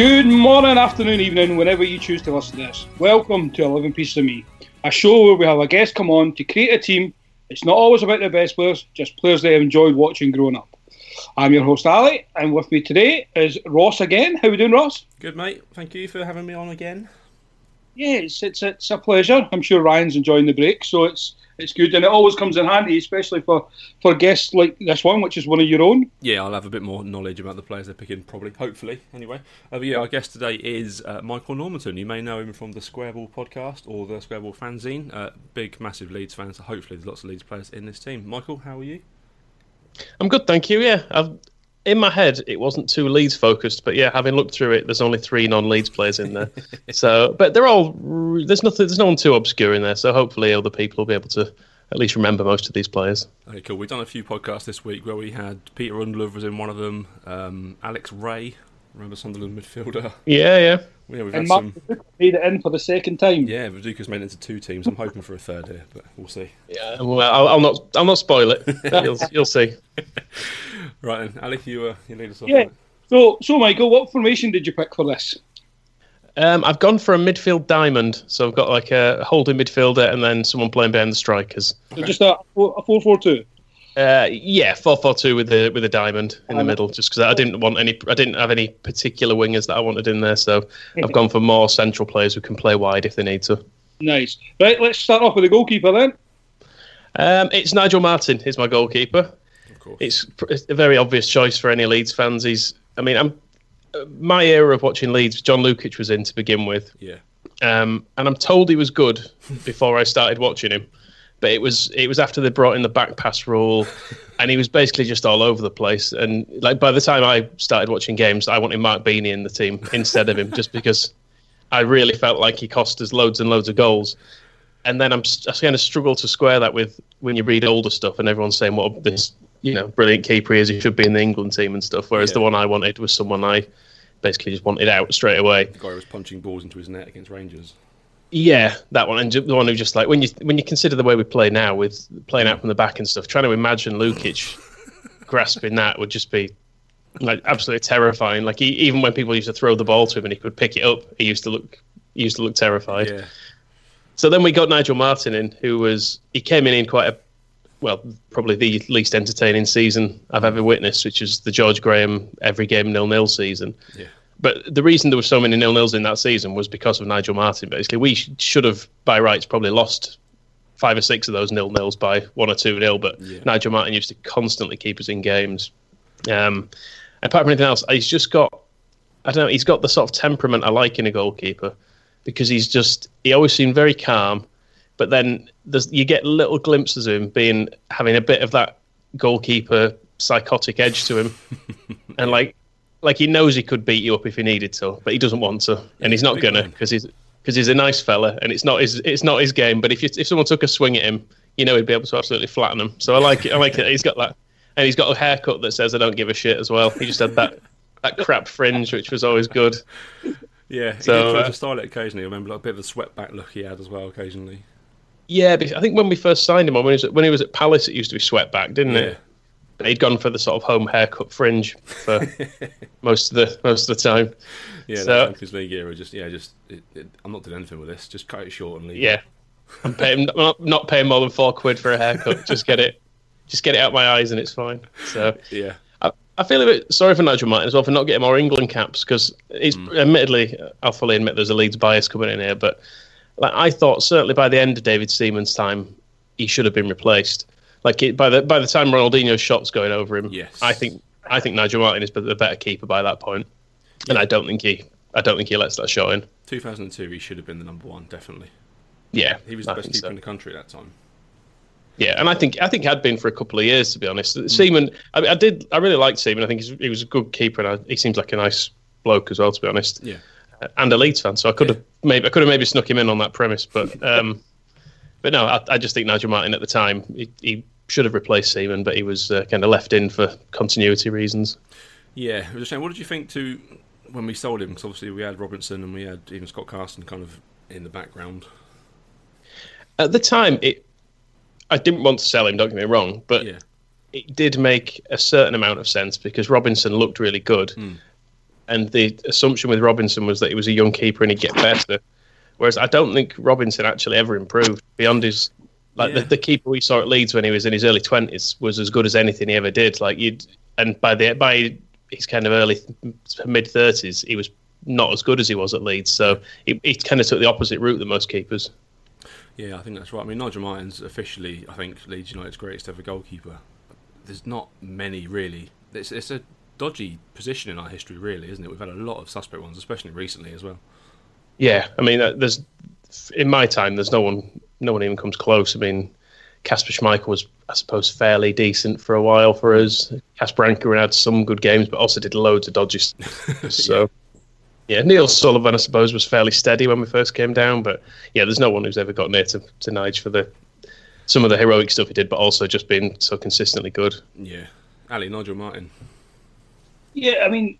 Good morning, afternoon, evening, whenever you choose to listen to this. Welcome to 11 Pieces of Me, a show where we have a guest come on to create a team. It's not always about the best players, just players they have enjoyed watching growing up. I'm your host, Ali, and with me today is Ross again. How we doing, Ross? Good, mate. Thank you for having me on again. Yeah, it's, it's, it's a pleasure. I'm sure Ryan's enjoying the break, so it's it's good, and it always comes in handy, especially for, for guests like this one, which is one of your own. Yeah, I'll have a bit more knowledge about the players they're picking, probably, hopefully, anyway. Uh, but yeah, our guest today is uh, Michael Normanton. You may know him from the Squareball podcast or the Squareball fanzine. Uh, big, massive Leeds fan, so hopefully there's lots of Leeds players in this team. Michael, how are you? I'm good, thank you. Yeah, I've, in my head it wasn't too Leeds focused, but yeah, having looked through it, there's only three non-Leeds players in there. so, but they're all there's nothing, there's no one too obscure in there. So hopefully other people will be able to at least remember most of these players. Okay, cool. We've done a few podcasts this week where we had Peter Ndlovu was in one of them, um, Alex Rae, remember Sunderland midfielder. Yeah, yeah. Yeah, we've and Mark some... made it in for the second time. Yeah, Viduka's made it into two teams. I'm hoping for a third here, but we'll see. Yeah, well, I'll, I'll not, I'll not spoil it. you'll, you'll see. right then, Ali, you, uh, you lead us off. Yeah. So, so Michael, what formation did you pick for this? Um, I've gone for a midfield diamond, so I've got like a holding midfielder and then someone playing behind the strikers. So just a a four four two. Uh, yeah, four four two with the with a diamond in the middle, just because I didn't want any, I didn't have any particular wingers that I wanted in there, so I've gone for more central players who can play wide if they need to. Nice. Right, let's start off with the goalkeeper then. Um, it's Nigel Martyn. He's my goalkeeper. Course. It's, a very obvious choice for any Leeds fans. He's, I mean, I'm my era of watching Leeds, John Lukic was in to begin with. Yeah. Um, and I'm told he was good before I started watching him, but it was it was after they brought in the back pass rule, and he was basically just all over the place. And like by the time I started watching games, I wanted Mark Beeney in the team instead of him, just because I really felt like he cost us loads and loads of goals. And then I'm I kind of struggle to square that with when you read older stuff and everyone's saying what this you know brilliant keeper he is. He should be in the England team and stuff. Whereas yeah. the one I wanted was someone I basically just wanted out straight away. The guy who was punching balls into his net against Rangers. Yeah, that one, and the one who just like when you when you consider the way we play now with playing out from the back and stuff, trying to imagine Lukic grasping that would just be like absolutely terrifying. Like he, even when people used to throw the ball to him and he could pick it up, he used to look he used to look terrified. Yeah. So then we got Nigel Martyn in, who was he came in in quite a well, probably the least entertaining season I've ever witnessed, which is the George Graham every game nil nil season. Yeah. But the reason there were so many nil nils in that season was because of Nigel Martyn. Basically, we should have, by rights, probably lost five or six of those nil nils by one or two nil. But yeah. Nigel Martyn used to constantly keep us in games. Um, apart from anything else, he's just got, I don't know, he's got the sort of temperament I like in a goalkeeper because he's just, he always seemed very calm but then you get little glimpses of him being having a bit of that goalkeeper psychotic edge to him, and like like he knows he could beat you up if he needed to, but he doesn't want to, and he's not gonna because he's because he's a nice fella, and it's not his it's not his game. But if you, if someone took a swing at him, you know he'd be able to absolutely flatten him. So I like it. I like it. He's got that, and he's got a haircut that says I don't give a shit as well. He just had that that crap fringe, which was always good. Yeah, he so, did try to style it occasionally. I remember like a bit of a swept back look he had as well occasionally. Yeah, I think when we first signed him, when he was at, when he was at Palace, it used to be swept back, didn't yeah. it? But he'd gone for the sort of home haircut fringe for most of the most of the time. Yeah, so, Champions League era, just yeah, just it, it, I'm not doing anything with this. Just cut it short and leave. Yeah, I'm paying not, not paying more than four quid for a haircut. just get it, just get it out of my eyes and it's fine. So yeah. I, feel a bit sorry for Nigel Martyn as well for not getting more England caps because he's mm. admittedly, I'll fully admit there's a Leeds bias coming in here, but like I thought certainly by the end of David Seaman's time, he should have been replaced. Like it, by the by the time Ronaldinho's shots going over him, Yes. I think I think Nigel Martyn is the better keeper by that point, and I don't think he I don't think he lets that shot in. 2002, he should have been the number one, definitely. Yeah, He was the I best keeper so. in the country at that time. Yeah, and I think I think had been for a couple of years to be honest. Mm. Seaman, I, I did I really liked Seaman. I think he's, he was a good keeper, and I, he seems like a nice bloke as well. To be honest, Yeah. And a Leeds fan, so I could have maybe I could have maybe snuck him in on that premise, but um, but no, I, I just think Nigel Martyn at the time he, he should have replaced Seaman, but he was uh, kind of left in for continuity reasons. Yeah, I was just saying, what did you think to when we sold him? Because obviously we had Robinson and we had even Scott Carson kind of in the background. At the time, it I didn't want to sell him. Don't get me wrong, but Yeah. it did make a certain amount of sense because Robinson looked really good, Hmm. And the assumption with Robinson was that he was a young keeper and he'd get better. Whereas I don't think Robinson actually ever improved beyond his like Yeah. the, the keeper we saw at Leeds when he was in his early twenties was as good as anything he ever did. Like you'd and by the by his kind of early mid thirties, he was not as good as he was at Leeds. So he, he kind of took the opposite route than most keepers. Yeah, I think that's right. I mean, Nigel Martyn's officially, I think, Leeds United's greatest ever goalkeeper. There's not many really. It's, it's a dodgy position in our history, really, isn't it? We've had a lot of suspect ones, especially recently as well. Yeah, I mean, uh, there's in my time, there's no one, no one even comes close. I mean, Kasper Schmeichel was, I suppose, fairly decent for a while for us. Casper Anker had some good games, but also did loads of dodgy stuff. So, yeah, Neil Sullivan, I suppose, was fairly steady when we first came down. But yeah, there's no one who's ever got near to, to Nige for the some of the heroic stuff he did, but also just being so consistently good. Yeah. Ali, Nigel Martyn. Yeah, I mean,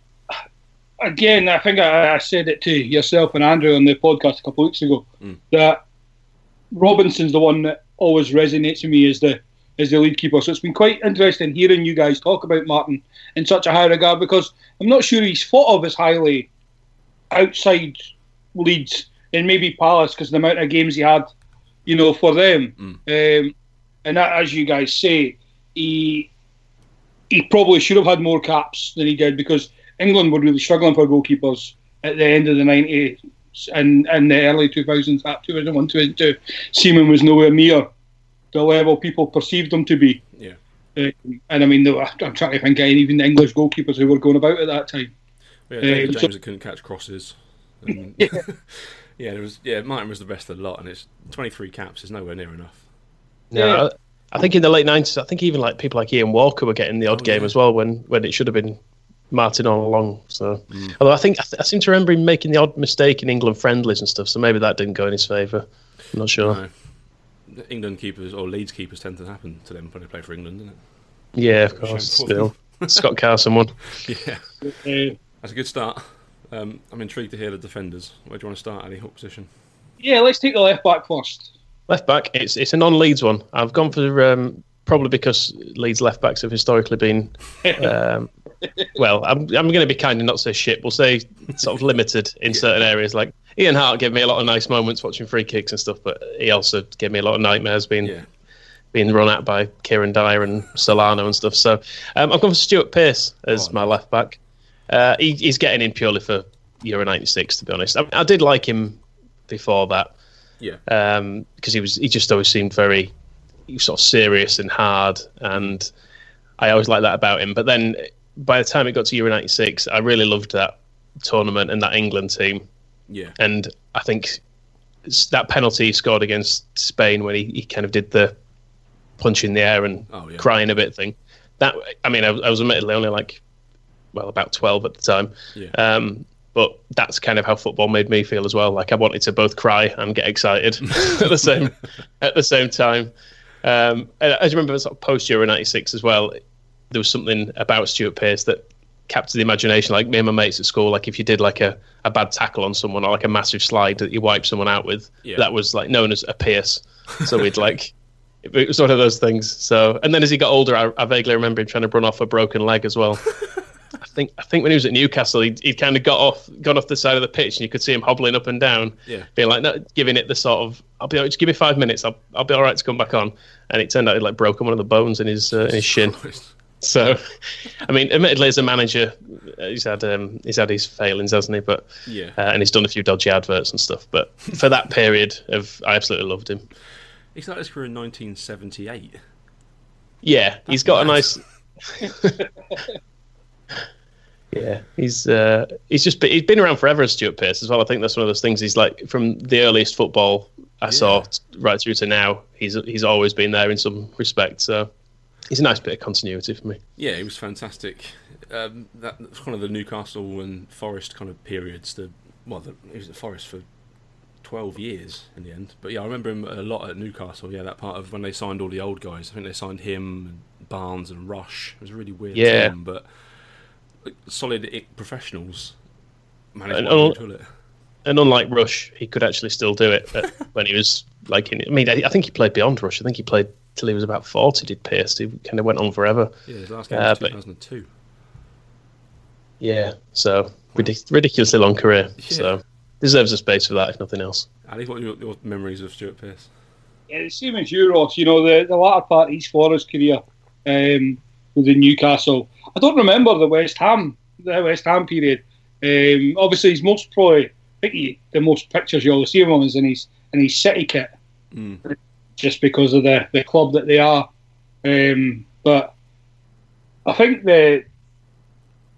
again, I think I, I said it to yourself and Andrew on the podcast a couple of weeks ago that Robinson's the one that always resonates with me as the as the lead keeper. So it's been quite interesting hearing you guys talk about Martyn in such a high regard because I'm not sure he's thought of as highly outside Leeds and maybe Palace because the amount of games he had, you know, for them. Um, and that, as you guys say, he he probably should have had more caps than he did because England were really struggling for goalkeepers at the end of the 90s and, and the early 2000s, that 2001, 2002. Seaman was nowhere near the level people perceived him to be. Yeah. Um, and I mean, there were- I'm trying to think of any even the English goalkeepers who were going about at that time. Yeah, David Um, so- James that couldn't catch crosses. And, yeah. there was. Yeah, Martyn was the best of the lot, and it's 23 caps is nowhere near enough. Yeah, Yeah. I, I think in the late nineties, I think even like people like Ian Walker were getting the odd Oh, game yeah. as well when when it should have been Martyn all along. So, Mm. although I think I, th- I seem to remember him making the odd mistake in England friendlies and stuff, so maybe that didn't go in his favour. I'm not sure. No. England keepers or Leeds keepers tend to happen to them when they play for England, doesn't it? Yeah, of course. Still, Scott Carson won. Yeah. That's a good start. Um, I'm intrigued to hear the defenders. Where do you want to start, Any What position? yeah, let's take the left back first. Left back, it's it's a non-Leeds one. I've gone for um, probably because Leeds left backs have historically been. Um, well, I'm I'm going to be kind and not say shit. We'll say sort of limited in certain areas. Like Ian Harte gave me a lot of nice moments watching free kicks and stuff, but he also gave me a lot of nightmares being Yeah. being run at by Kieran Dyer and Solano and stuff. So um, I've gone for Stuart Pearce as Oh, my left back. Uh, he, he's getting in purely for Euro '96, to be honest. I, I did like him before that Yeah. because he was he just always seemed very he was sort of serious and hard, and I always liked that about him. But then by the time it got to Euro '96, I really loved that tournament and that England team, Yeah. and I think that penalty he scored against Spain when he, he kind of did the punch in the air and Oh, yeah. crying a bit thing. That I mean, I, was- I was admittedly only like well about twelve at the time. Yeah. Um, but that's kind of how football made me feel as well. Like I wanted to both cry and get excited at the same at the same time. Um, and I remember sort of post Euro '96 as well. There was something about Stuart Pearce that captured the imagination. Like me and my mates at school, like if you did like a, a bad tackle on someone or like a massive slide that you wipe someone out with, Yeah. that was like known as a Pearce. So we'd like. It was one of those things. So, and then as he got older, I, I vaguely remember him trying to run off a broken leg as well. I think I think when he was at Newcastle, he he kind of got off got off the side of the pitch, and you could see him hobbling up and down, Yeah. being like, no, giving it the sort of, I'll be just give me five minutes, I'll I'll be all right to come back on. And it turned out he'd like broken one of the bones in his uh, in his shin. So, I mean, admittedly, as a manager, he's had um, he's had his failings, hasn't he? But Yeah. uh, and he's done a few dodgy adverts and stuff. But for that period of, I absolutely loved him. He started his career in 1978. Yeah, he's got a nice. yeah, he's uh, he's just he's been around forever as Stuart Pearce as well. I think that's one of those things. He's like from the earliest football I yeah. saw right through to now. He's he's always been there in some respect. So he's a nice bit of continuity for me. Yeah, he was fantastic. Um, that was kind of the Newcastle and Forest kind of periods. The well, the, he was at Forest for 12 years in the end. But yeah, I remember him a lot at Newcastle. Yeah, that part of when they signed all the old guys. I think they signed him, Barnes, and Rush. It was a really weird yeah. team, but solid professionals managed and, to control it. And unlike Rush, he could actually still do it when he was like in. I mean, I think he played beyond Rush. I think he played till he was about 40. Did Pearce? He kind of went on forever. Yeah, his last game uh, was 2002. Yeah, so ridic- ridiculously long career. Yeah. So deserves a space for that, if nothing else. Ali, what are your, your memories of Stuart Pearce? Yeah, the same as you, Ross. You know, the, the latter part of his Forest career um, with the Newcastle. I don't remember the West Ham, the West Ham period. Um, obviously, he's most probably, I think he, the most pictures you'll see of him is in his in his City kit, mm. just because of the, the club that they are. Um, but I think the,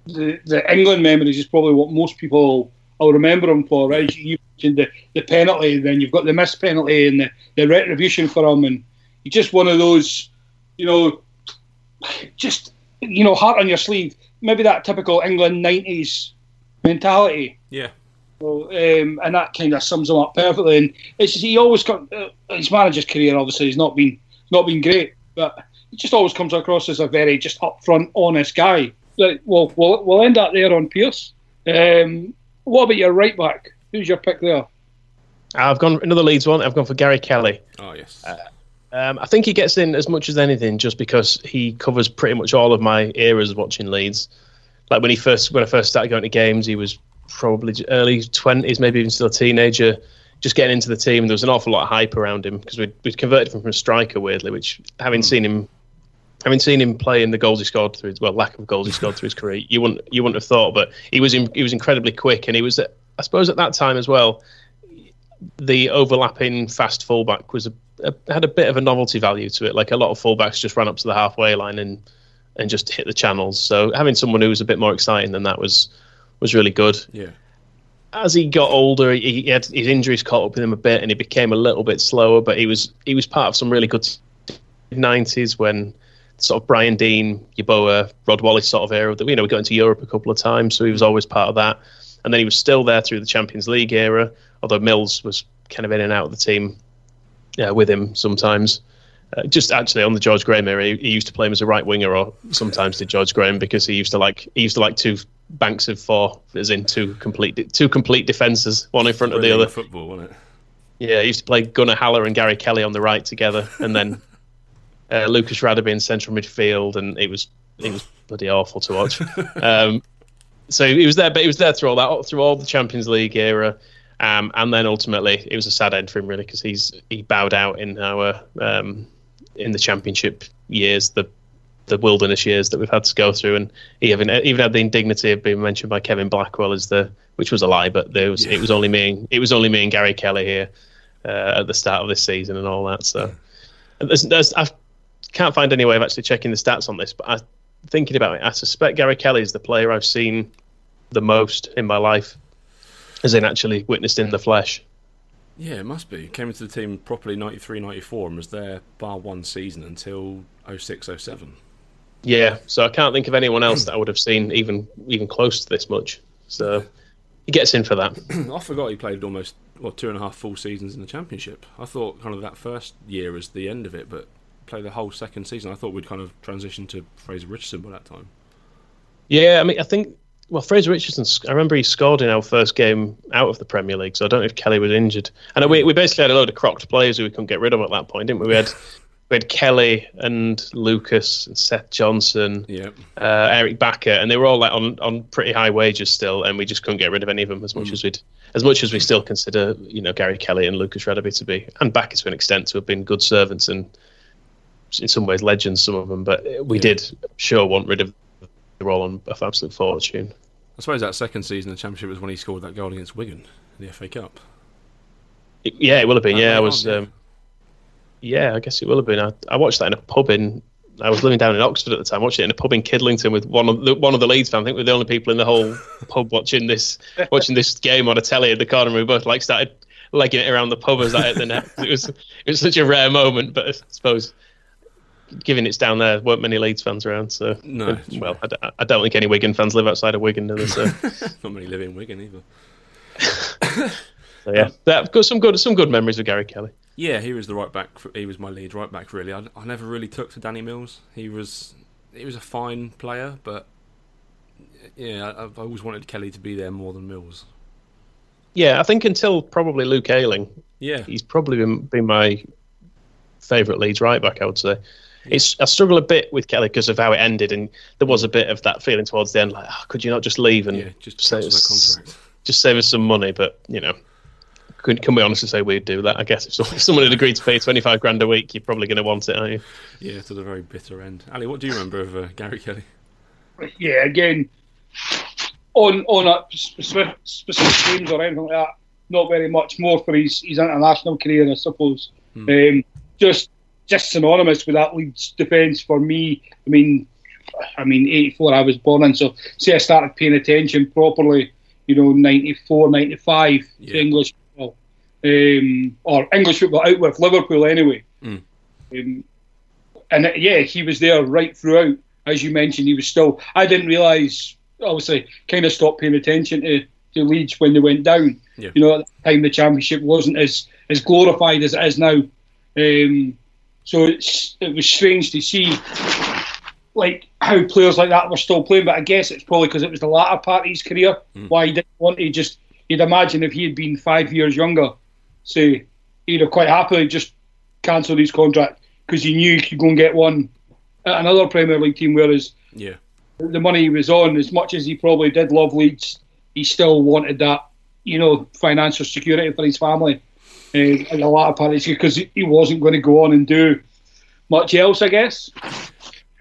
the the England memories is probably what most people I'll remember him for. Right, you mentioned the, the penalty, then you've got the missed penalty and the, the retribution for him, and he's just one of those, you know, just you know, heart on your sleeve. Maybe that typical England '90s mentality. Yeah. So, um, and that kind of sums him up perfectly. And it's he always come, uh, his manager's career obviously has not been not been great, but he just always comes across as a very just upfront, honest guy. Like, well, we'll we'll end up there on Pearce. Um, what about your right back? Who's your pick there? I've gone another Leeds one. I've gone for Gary Kelly. Oh yes. Uh, um, I think he gets in as much as anything just because he covers pretty much all of my eras of watching Leeds. Like when he first when I first started going to games, he was probably early twenties, maybe even still a teenager, just getting into the team. There was an awful lot of hype around him because we'd, we'd converted him from a striker weirdly, which having mm. seen him having seen him play in the goals he scored through his well lack of goals he scored through his career, you wouldn't you wouldn't have thought. But he was in, he was incredibly quick, and he was I suppose at that time as well. The overlapping fast fullback was a, a, had a bit of a novelty value to it. Like a lot of fullbacks just ran up to the halfway line and and just hit the channels. So having someone who was a bit more exciting than that was was really good. Yeah. As he got older, he, he had his injuries caught up with him a bit, and he became a little bit slower. But he was he was part of some really good nineties when sort of Brian Deane, Yeboah, Rod Wallace sort of era. That you know we got into Europe a couple of times, so he was always part of that. And then he was still there through the Champions League era, although Mills was kind of in and out of the team uh, with him sometimes. Uh, just actually on the George Graham era, he, he, used to play him as a right winger, or sometimes did George Graham because he used to like he used to like two banks of four, as in two complete two complete defenses, one in front of the other. Football, wasn't it? Yeah, he used to play Gunnar Halle and Gary Kelly on the right together, and then uh, Lucas Radebe in central midfield, and it was it was bloody awful to watch. um, so he was there, but he was there through all that, through all the Champions League era, um, and then ultimately it was a sad end for him, really, because he's he bowed out in our um, in the Championship years, the the wilderness years that we've had to go through, and he even even had the indignity of being mentioned by Kevin Blackwell as the, which was a lie, but there was yeah. it was only me, and, it was only me and Gary Kelly here uh, at the start of this season and all that. So there's, there's I've can't find any way of actually checking the stats on this, but I, thinking about it, I suspect Gary Kelly is the player I've seen the most in my life, as in actually witnessed in the flesh. Yeah, it must be. Came into the team properly 93 94 and was there bar one season until 06 07. Yeah, so I can't think of anyone else hmm. that I would have seen even even close to this much. So he gets in for that. I forgot he played almost well two and a half full seasons in the championship. I thought kind of that first year was the end of it, but play the whole second season. I thought we'd kind of transition to Frazer Richardson by that time. Yeah, I mean, I think well, Frazer Richardson. I remember he scored in our first game out of the Premier League, so I don't know if Kelly was injured. And we we basically had a load of crocked players who we couldn't get rid of at that point, didn't we? We had we had Kelly and Lucas and Seth Johnson, yeah, uh, Eirik Bakke, and they were all like on, on pretty high wages still, and we just couldn't get rid of any of them as much mm. as we'd as much as we still consider you know Gary Kelly and Lucas Radebe to be, and Bakker to an extent to have been good servants and in some ways legends, some of them, but we yeah. did sure want rid of the role on an absolute fortune. I suppose that second season of the championship was when he scored that goal against Wigan in the FA Cup. It, yeah, it will have been. yeah, I was. Um, yeah, I guess it will have been. I, I, watched that in a pub in I was living down in Oxford at the time, watching it in a pub in Kidlington with one of the one of the Leeds fans. I think we're the only people in the whole pub watching this watching this game on a telly in the corner. And we both like started legging it around the pub as I hit the net. It was it was such a rare moment, but I suppose given it's down there, weren't many Leeds fans around. So No, uh, well, I, d- I don't think any Wigan fans live outside of Wigan, do they? So, Not many live in Wigan either. so yeah, that, got some good some good memories of Gary Kelly. Yeah, he was the right back. For, he was my lead right back. Really, I, I never really took to Danny Mills. He was he was a fine player, but yeah, I, I've always wanted Kelly to be there more than Mills. Yeah, I think until probably Luke Ayling, Yeah, he's probably been, been my favourite Leeds right back. I would say. It's I struggle a bit with Kelly because of how it ended, and there was a bit of that feeling towards the end, like, oh, could you not just leave and yeah, just save us, contract. just save us some money? But you know, can, can we honestly say we'd do that? I guess if, some, if someone had agreed to pay twenty five grand a week, you're probably going to want it, aren't you? Yeah, to the very bitter end. Ali, what do you remember of uh, Gary Kelly? yeah, again, on on a specific, specific games or anything like that, not very much more for his, his international career, I suppose. Um, just just synonymous with that Leeds defence for me. I mean, I mean, 84 I was born in, so say I started paying attention properly, you know, 94, 95 Yeah. English football, um, or English football out with Liverpool anyway. Mm. Um, and uh, yeah, he was there right throughout. As you mentioned, he was still. I didn't realise. Obviously, kind of stopped paying attention to, to Leeds when they went down. Yeah. You know, at the time the championship wasn't as as glorified as it is now. Um, so it's it was strange to see like how players like that were still playing. But I guess it's probably because it was the latter part of his career hmm. why he didn't want to just. You'd imagine if he had been five years younger, say, he'd have quite happily just cancelled his contract because he knew he could go and get one at another Premier League team. Whereas Yeah, the money he was on, as much as he probably did love Leeds, he still wanted that, you know, financial security for his family. Uh, in the latter part of his because he wasn't going to go on and do much else, I guess.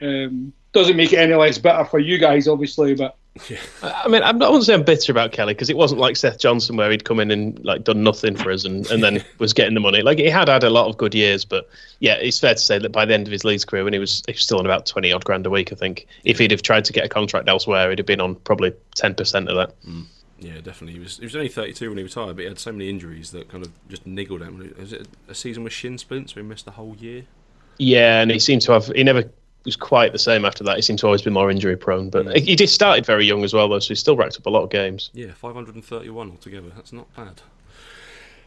Um, doesn't make it any less better for you guys, obviously, but I mean, I'm not, I wouldn't say I'm bitter about Kelly because it wasn't like Seth Johnson where he'd come in and like done nothing for us and, and then was getting the money. Like he had had a lot of good years, but yeah, it's fair to say that by the end of his Leeds career, when he was, he was still on about twenty odd grand a week, I think if he'd have tried to get a contract elsewhere, he'd have been on probably ten percent of that. Yeah, definitely. He was he was only 32 when he retired, but he had so many injuries that kind of just niggled him. Was it a season with shin splints where he missed the whole year? Yeah, and he seemed to have. He never was quite the same after that. He seemed to always be more injury prone, but he did started very young as well, though, so he still racked up a lot of games. Yeah, 531 altogether. That's not bad.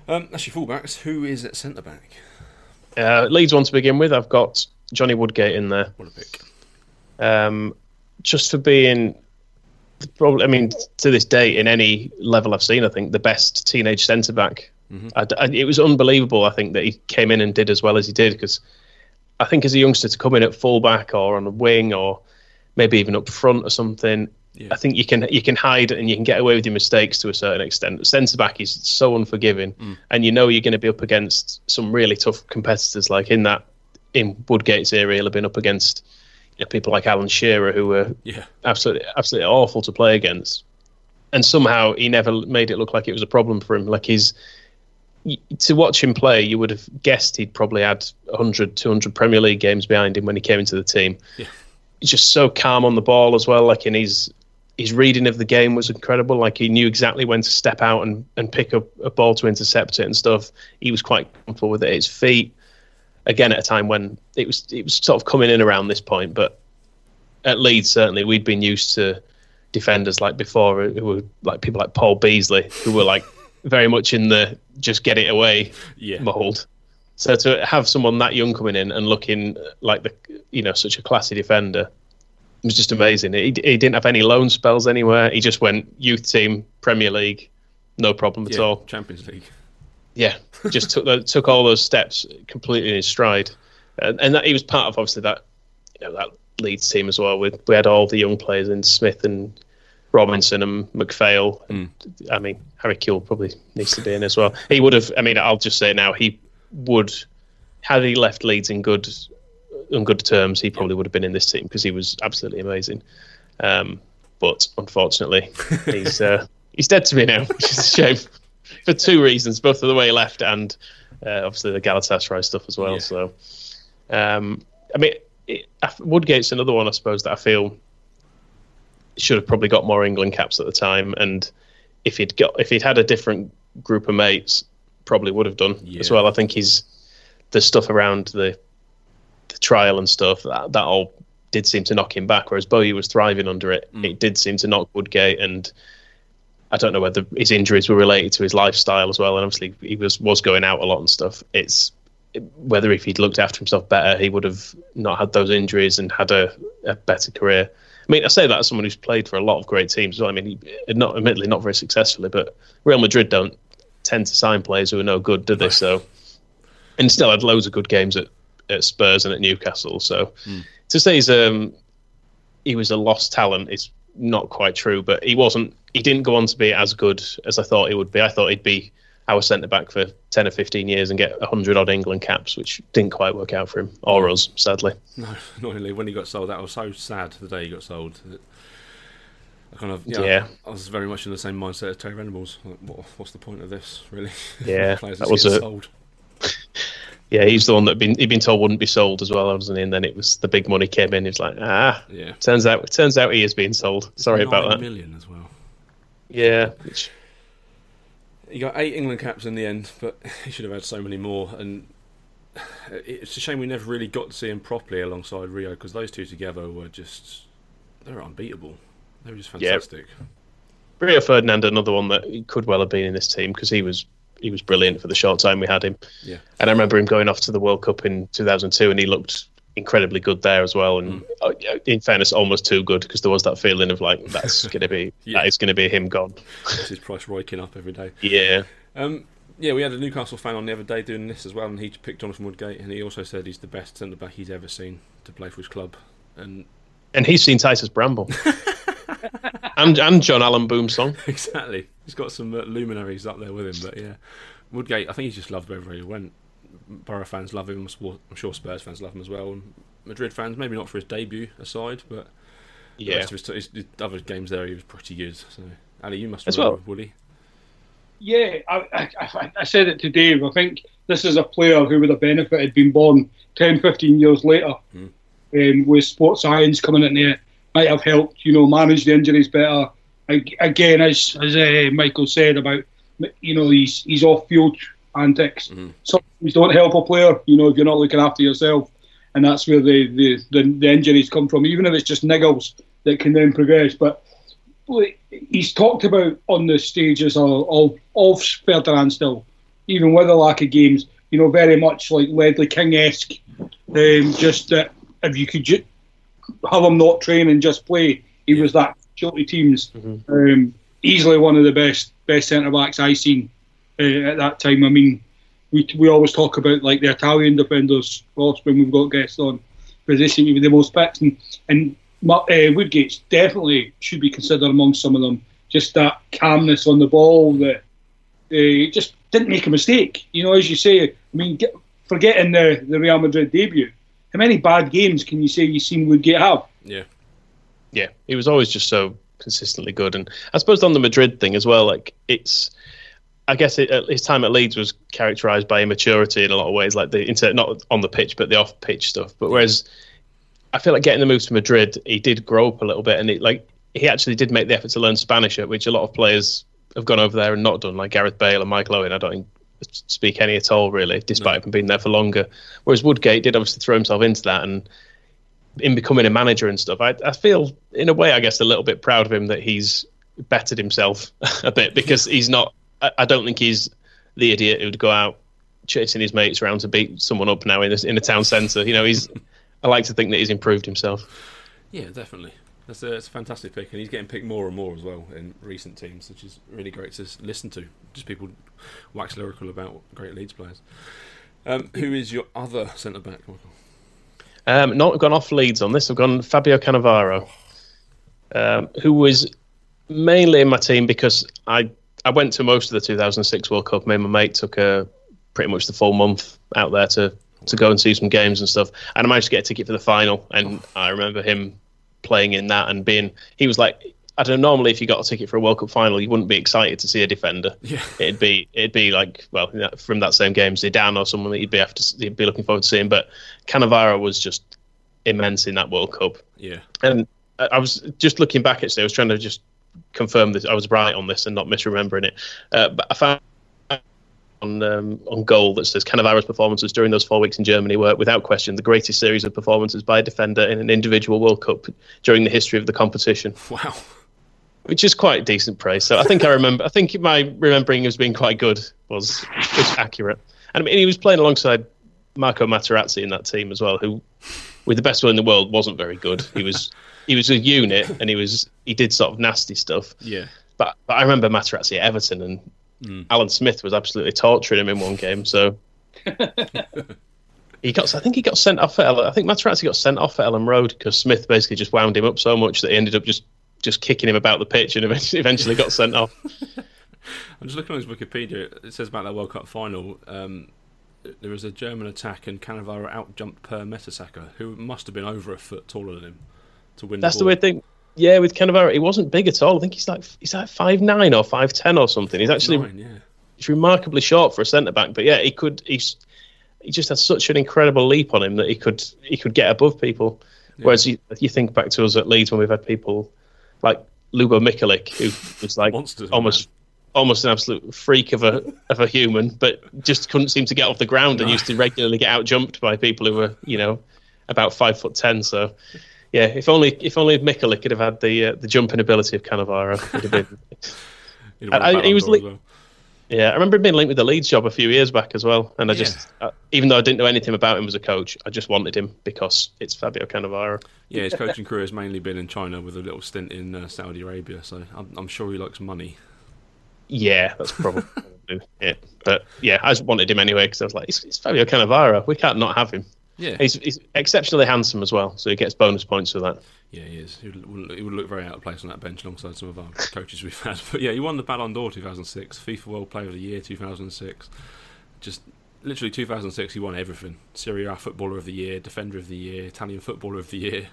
Um, that's your fullbacks. Who is at centre back? Uh, Leeds one to begin with. I've got Johnny Woodgate in there. What a pick. um, just for being probably I mean to this day in any level I've seen I think the best teenage centre back mm-hmm. I, I- it was unbelievable I think that he came in and did as well as he did because I think as a youngster to come in at fullback or on a wing or maybe even up front or something Yeah. I think you can you can hide and you can get away with your mistakes to a certain extent. Centre back is so unforgiving, mm. and you know you're going to be up against some really tough competitors. Like in that in Woodgate's area, he'll have been up against people like Alan Shearer who were Yeah, absolutely absolutely awful to play against. And somehow he never made it look like it was a problem for him. Like he's to watch him play, you would have guessed he'd probably had 100, 200 Premier League games behind him when he came into the team. Yeah. He's just so calm on the ball as well. Like, and his his reading of the game was incredible. Like, he knew exactly when to step out and, and pick up a ball to intercept it and stuff. He was quite comfortable with it. His feet, again, at a time when it was it was sort of coming in around this point, but at Leeds certainly we'd been used to defenders like before uh, who were like people like Paul Beesley who were like very much in the just get it away yeah. mold. So to have someone that young coming in and looking like the you know such a classy defender was just amazing. He, he didn't have any loan spells anywhere. He just went youth team Premier League, no problem at yeah. all. Champions League. Yeah, just took the, took all those steps completely in his stride, and, and that he was part of obviously that you know that Leeds team as well. With we had all the young players in Smith and Robinson and McPhail. And, I mean, Harry Kewell probably needs to be in as well. He would have. I mean, I'll just say now he would had he left Leeds in good on good terms, he probably would have been in this team because he was absolutely amazing. Um, but unfortunately, he's uh, he's dead to me now, which is a shame for two reasons, both of the way left and uh, obviously the Galatasaray stuff as well. Yeah. So, um, I mean, it, Woodgate's another one, I suppose, that I feel should have probably got more England caps at the time, and if he'd got if he'd had a different group of mates, probably would have done yeah. as well. I think he's the stuff around the the trial and stuff that that all did seem to knock him back, whereas Bowyer was thriving under it. Mm. It did seem to knock Woodgate, and I don't know whether his injuries were related to his lifestyle as well. And obviously, he was was going out a lot and stuff. It's whether if he'd looked after himself better, he would have not had those injuries and had a, a better career. I mean, I say that as someone who's played for a lot of great teams. Well, I mean, he, not admittedly not very successfully, but Real Madrid don't tend to sign players who are no good, do they? So, and still had loads of good games at, at Spurs and at Newcastle. So, mm. to say he's um, he was a lost talent is not quite true, but he wasn't. He didn't go on to be as good as I thought he would be. I thought he'd be our centre back for ten or fifteen years and get hundred odd England caps, which didn't quite work out for him or us, sadly. No, not annoyingly, when he got sold, that was so sad. The day he got sold, I kind of yeah, yeah. I was very much in the same mindset as Terry Venables. Like, what, what's the point of this, really? Yeah, that was a. Sold. yeah, he's the one that been he'd been told wouldn't be sold as well, wasn't he? And then it was the big money came in. He was like, ah, yeah. Turns out, turns out he is being sold. Sorry about that. Million as well. Yeah. Which, he got eight England caps in the end, but he should have had so many more. And it's a shame we never really got to see him properly alongside Rio because those two together were just they were unbeatable. They were just fantastic. Yeah. Rio Ferdinand, another one that he could well have been in this team because he was he was brilliant for the short time we had him. Yeah. And I remember him going off to the World Cup in 2002, and he looked incredibly good there as well. And mm. In fairness, almost too good because there was that feeling of like that's going to be yeah. that is going to be him gone. His price raking up every day. Yeah. Um, yeah, we had a Newcastle fan on the other day doing this as well, and he picked Jonathan Woodgate, and he also said he's the best centre back he's ever seen to play for his club, and and he's seen Titus Bramble. and and Jean-Alain Boumsong. Exactly. He's got some uh, luminaries up there with him, but yeah, Woodgate. I think he's just loved wherever he went. Borough fans love him. I'm sure Spurs fans love him as well. And Madrid fans, maybe not for his debut aside, but yeah, his, his, his, other games there he was pretty good. So Ali, you must as well, Woody. Yeah, I, I, I, said it to Dave. I think this is a player who would have benefited being born 10, 15 years later mm. um, with sports science coming in there. Might have helped, you know, manage the injuries better. Again, as as uh, Michael said about, you know, he's he's off field antics. Mm-hmm. Sometimes don't help a player, you know, if you're not looking after yourself. And that's where the, the, the, the injuries come from, even if it's just niggles that can then progress. But he's talked about on the stages of, of, of Ferdinand still, even with a lack of games, you know, very much like Ledley King esque. Um, just that if you could ju- have him not train and just play, he was that Chelsea teams. Mm-hmm. Um, easily one of the best best centre backs I've seen uh, at that time. I mean, we we always talk about like the Italian defenders, when we've got guests on, because they seem to be the most fit. And, and uh, Woodgate's definitely should be considered among some of them. Just that calmness on the ball, that uh, just didn't make a mistake. You know, as you say, I mean, get, forgetting the, the Real Madrid debut, how many bad games can you say you've seen Woodgate have? Yeah. Yeah, he was always just so consistently good. And I suppose on the Madrid thing as well, like it's I guess it, his time at Leeds was characterised by immaturity in a lot of ways, like the inter, not on the pitch but the off pitch stuff. But whereas I feel like getting the move to Madrid, he did grow up a little bit, and it, like he actually did make the effort to learn Spanish, which a lot of players have gone over there and not done, like Gareth Bale and Michael Owen. I don't speak any at all really, despite no. having been there for longer. Whereas Woodgate did obviously throw himself into that and in becoming a manager and stuff. I, I feel in a way, I guess, a little bit proud of him that he's bettered himself a bit because he's not I, I don't think he's the idiot who'd go out chasing his mates around to beat someone up now in in a town centre. You know, he's. I like to think that he's improved himself. Yeah, definitely. That's a, that's a fantastic pick, and he's getting picked more and more as well in recent teams, which is really great to listen to. Just people wax lyrical about great Leeds players. Um, who is your other centre back, Michael? Um, not gone off Leeds on this. I've gone Fabio Cannavaro, um, who was mainly in my team because I I went to most of the 2006 World Cup. Me and my mate took a pretty much the full month out there to to go and see some games and stuff. And I managed to get a ticket for the final. And. I remember him playing in that and being he was like I don't know. Normally, if you got a ticket for a World Cup final, you wouldn't be excited to see a defender. Yeah. It'd be it'd be like well from that same game, Zidane or someone that you'd be after you'd be looking forward to seeing. But Cannavaro was just immense in that World Cup. Yeah. And I I was just looking back at actually. I was trying to just confirm that I was right on this and not misremembering it. Uh, but I found on um, on goal that says Cannavaro's performances during those four weeks in Germany were, without question, the greatest series of performances by a defender in an individual World Cup during the history of the competition. Wow. Which is quite decent praise. So I think I remember. I think my remembering as being quite good was was accurate. And I mean, he was playing alongside Marco Materazzi in that team as well, who, with the best will in the world, wasn't very good. He was he was a unit, and he was he did sort of nasty stuff. Yeah. But but I remember Materazzi at Everton, and Alan Smith was absolutely torturing him in one game. So he got I think he got sent off at Ellen, I think Materazzi got sent off at Elland Road because Smith basically just wound him up so much that he ended up just just kicking him about the pitch and eventually, eventually got sent off. I'm just looking on his Wikipedia. It says about that World Cup final. Um, there was a German attack and Cannavaro outjumped Per Mertesacker, who must have been over a foot taller than him, to win. That's the, the weird thing. Yeah, with Cannavaro, he wasn't big at all. I think he's like he's like five nine or five ten or something. He's actually Nine, yeah. he's remarkably short for a centre back. But yeah, he could he's he just had such an incredible leap on him that he could he could get above people. Whereas you, you think back to us at Leeds when we've had people like Lubo Michalik, who was like Monsters, almost almost an absolute freak of a of a human, but just couldn't seem to get off the ground and used to regularly get out jumped by people who were you know about five foot ten. So. Yeah, if only if only Michalik could have had the uh, the jumping ability of Cannavaro, would have been I- he was li- well. Yeah, I remember him being linked with the Leeds job a few years back as well, and I just, uh, even though I didn't know anything about him as a coach, I just wanted him because it's Fabio Cannavaro. Yeah, his coaching career has mainly been in China with a little stint in uh, Saudi Arabia, so I'm, I'm sure he likes money. Yeah, that's probably it. But yeah, I just wanted him anyway because I was like, it's, it's Fabio Cannavaro. We can't not have him. Yeah, He's, he's exceptionally handsome as well, so he gets bonus points for that. yeah, he is. He would, he would look very out of place on that bench alongside some of our coaches we've had. But yeah, he won the Ballon d'Or 2006, FIFA World Player of the Year 2006. Just literally 2006, he won everything: Serie A Footballer of the Year, Defender of the Year, Italian Footballer of the Year.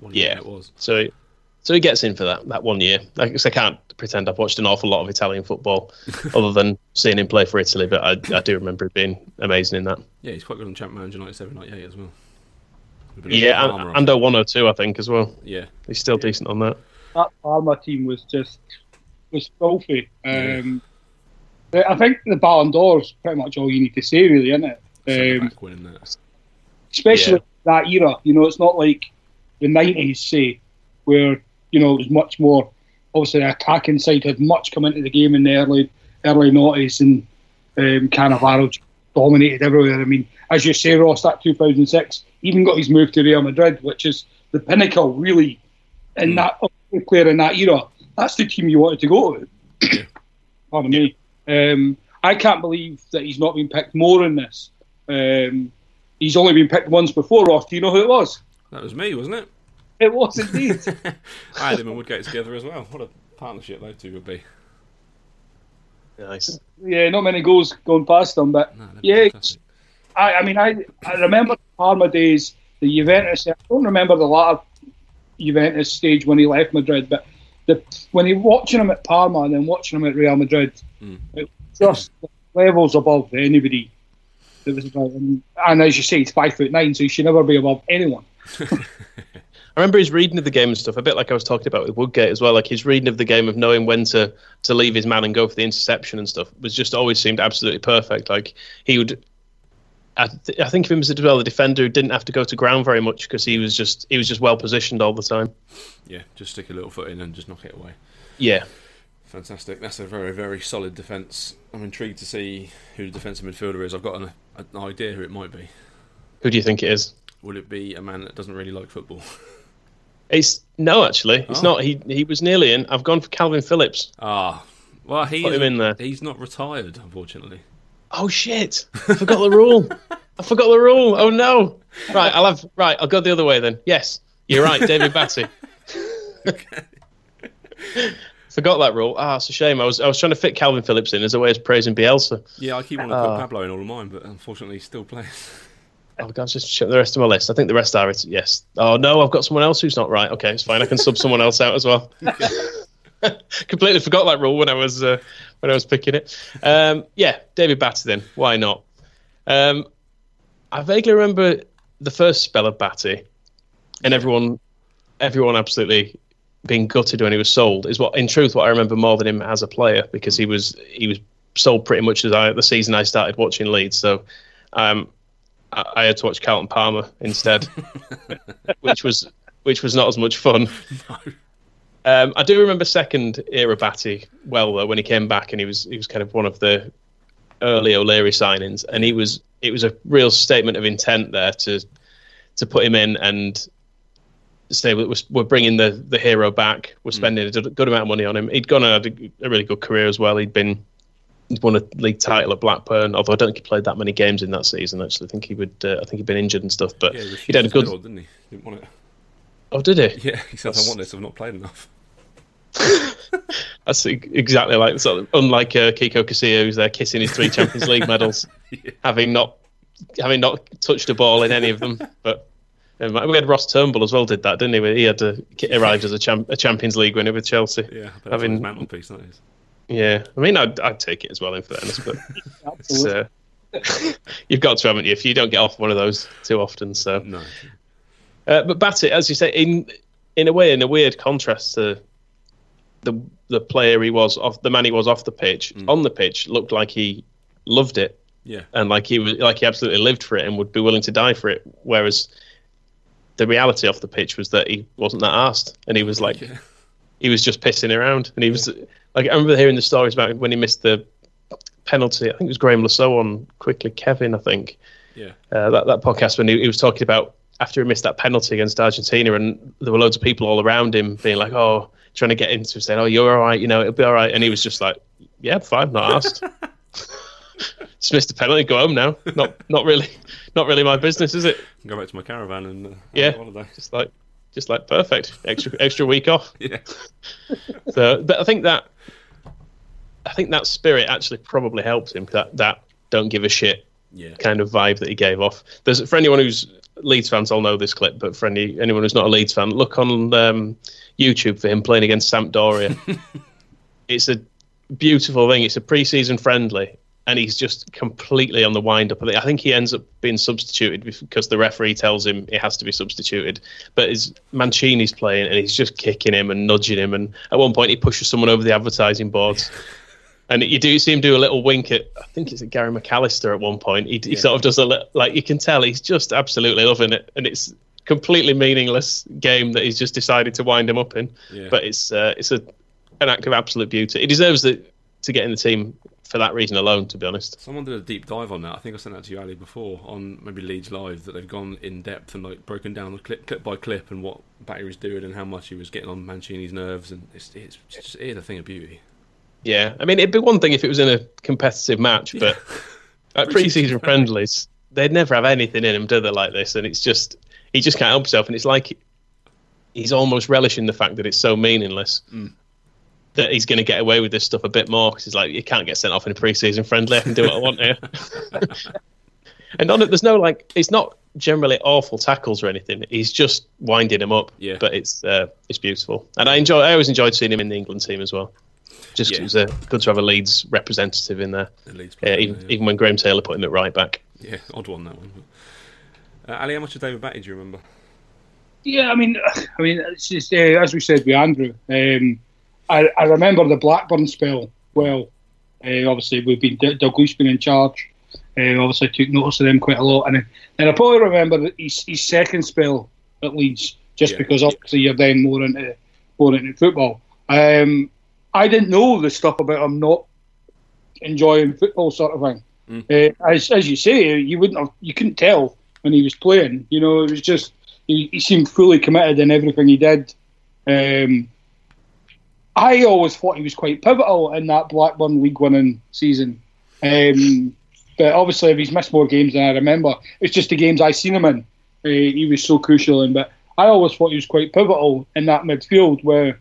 What year Yeah. it was. So, so he gets in for that that one year. I guess I can't pretend I've watched an awful lot of Italian football, other than seeing him play for Italy. But I, I do remember him being amazing in that. Yeah, he's quite good on Champ Manager 97, 98 as well. We've been a Yeah, bit armour and, off. Ando 102, I think as well. yeah, He's still decent on that. that Parma team was just was filthy. Um, but I think the Ballon d'Or is pretty much all you need to say, really, isn't it? centre Um, winning especially Yeah. that era. You know, it's not like the nineties, say, where you know it was much more. Obviously, the attacking side had much come into the game in the early early noughties, and um, Cannavaro dominated everywhere. I mean, as you say, Ross, that 2006 even got his move to Real Madrid, which is the pinnacle, really, in that of a player in that era. That's the team you wanted to go to. Pardon me. Um, I can't believe that he's not been picked more in this. Um, he's only been picked once before, Ross. Do you know who it was? That was me, wasn't it? It was indeed. I had him and Woodgate together as well. What a partnership those two would be. Nice. yeah, not many goals going past them, but No, yeah. I, I mean, I, I remember Parma days, the Juventus. I don't remember the latter Juventus stage when he left Madrid, but the when he watching him at Parma and then watching him at Real Madrid, Mm. it was just levels above anybody. That was about, and, and as you say, he's five foot nine, so he should never be above anyone. I remember his reading of the game and stuff, a bit like I was talking about with Woodgate as well. Like his reading of the game of knowing when to to leave his man and go for the interception and stuff was just always seemed absolutely perfect. Like he would. I, th- I think of him as a well, the defender who didn't have to go to ground very much because he was just he was just well positioned all the time. Yeah, just stick a little foot in and just knock it away. Yeah, Fantastic. That's a very, very solid defence. I'm intrigued to see who the defensive midfielder is. I've got an, an idea who it might be. who do you think it is? Will it be a man that doesn't really like football? It's no, actually, it's Oh. not. He he was nearly in. I've gone for Kalvin Phillips. Ah, well, he's, Put him in there. he's not retired, unfortunately. Oh shit! I forgot the rule. I forgot the rule. Oh no! Right, I'll have right. I'll go the other way then. Yes, you're right, David Batty. Forgot that rule. Ah, it's a shame. I was I was trying to fit Kalvin Phillips in as a way of praising Bielsa. Yeah, I keep wanting to put Pablo in all of mine, but unfortunately, he still plays. Oh, God, just check the rest of my list. I think the rest are it. Yes. Oh no, I've got someone else who's not right. Okay, it's fine. I can sub someone else out as well. Completely forgot that rule when I was uh, when I was picking it. Um, yeah, David Batty. Then why not? Um, I vaguely remember the first spell of Batty, and everyone, everyone absolutely being gutted when he was sold is what, in truth, what I remember more than him as a player because he was he was sold pretty much as I the season I started watching Leeds. So, um, I, I had to watch Carlton Palmer instead, which was which was not as much fun. No. Um, I do remember second era Batty well though when he came back and he was he was kind of one of the early O'Leary signings and he was it was a real statement of intent there to to put him in and say we're, we're bringing the the hero back. We're hmm. spending mm. a good amount of money on him. He'd gone and had a, a really good career as well. He'd been won a league title at Blackburn. Although I don't think he played that many games in that season. Actually, I think he would. Uh, I think he'd been injured and stuff. But yeah, he he'd had a good. didn't he? Didn't want it. Oh, did he? Yeah, he said, That's... "I want this. I've not played enough." That's exactly like sort of, unlike uh, Kiko Casilla, who's there kissing his three Champions League medals, yeah. having not having not touched a ball in any of them. But we had Ross Turnbull as well. Did that, didn't he? He had to, arrived as a, champ, a Champions League winner with Chelsea. Yeah, having mantelpiece that is. Yeah, I mean, I'd, I'd take it as well in fairness, but uh, you've got to, haven't you? If you don't get off one of those too often, so no. Uh, but Batty, as you say, in in a way, in a weird contrast to the the player he was off the man he was off the pitch mm. on the pitch looked like he loved it yeah and like he was like he absolutely lived for it and would be willing to die for it whereas the reality off the pitch was that he wasn't that asked and he was like yeah. he was just pissing around and he was like I remember hearing the stories about when he missed the penalty I think it was Graeme Le Saux on quickly Kevin I think yeah uh, that that podcast when he, he was talking about after he missed that penalty against Argentina and there were loads of people all around him being like oh trying to get him to say, "Oh, you're all right. You know, it'll be all right." And he was just like, "Yeah, fine, not asked." just missed a penalty. Go home now. Not not really, not really my business, is it? Go back to my caravan and uh, yeah, just like just like perfect. Extra extra week off. Yeah. so, but I think that I think that spirit actually probably helped him. That that don't give a shit yeah. kind of vibe that he gave off. There's for anyone who's Leeds fans, all know this clip, but for any, anyone who's not a Leeds fan, look on um, YouTube for him playing against Sampdoria. it's a beautiful thing. It's a pre-season friendly, and he's just completely on the wind up. I think he ends up being substituted because the referee tells him he has to be substituted. But his Mancini's playing, and he's just kicking him and nudging him, and at one point he pushes someone over the advertising boards. And you do see him do a little wink at, I think it's at Gary McAllister at one point. He, he yeah. sort of does a little, like you can tell he's just absolutely loving it, and it's completely meaningless game that he's just decided to wind him up in. Yeah. But it's uh, it's a an act of absolute beauty. He deserves it to get in the team for that reason alone. To be honest, someone did a deep dive on that. I think I sent that to you, Ali, before on maybe Leeds Live that they've gone in depth and like broken down the clip, clip by clip and what Batty was doing and how much he was getting on Mancini's nerves, and it's it's just it's a thing of beauty. Yeah, I mean it'd be one thing if it was in a competitive match, but at pre-season friendlies, they'd never have anything in them, do they? Like this, and it's just he just can't help himself, and it's like he's almost relishing the fact that it's so meaningless mm. that he's going to get away with this stuff a bit more because he's like, you can't get sent off in a pre-season friendly. I can do what I want here. and on it, there's no like, it's not generally awful tackles or anything. He's just winding him up. Yeah. But it's uh, it's beautiful, and I enjoy. I always enjoyed seeing him in the England team as well. Just yeah. it was uh, good to have a Leeds representative in there. Leeds player, yeah, even, yeah. even when Graham Taylor put him at right back. Yeah, odd one that one. Uh, Ali, how much of David Batty do you remember? Yeah, I mean, I mean, it's just uh, as we said with Andrew. Um, I, I remember the Blackburn spell well. Uh, obviously, we've been Dalglish been in charge. Uh, obviously, took notice of them quite a lot, and and I probably remember his, his second spell at Leeds, just yeah. because obviously you're then more into more into football. Um, I didn't know the stuff about him not enjoying football, sort of thing. Mm. Uh, as as you say, you wouldn't have, you couldn't tell when he was playing. You know, it was just he, he seemed fully committed in everything he did. Um, I always thought he was quite pivotal in that Blackburn league winning season. Um, but obviously, if he's missed more games than I remember, it's just the games I seen him in. Uh, he was so crucial in. But I always thought he was quite pivotal in that midfield where.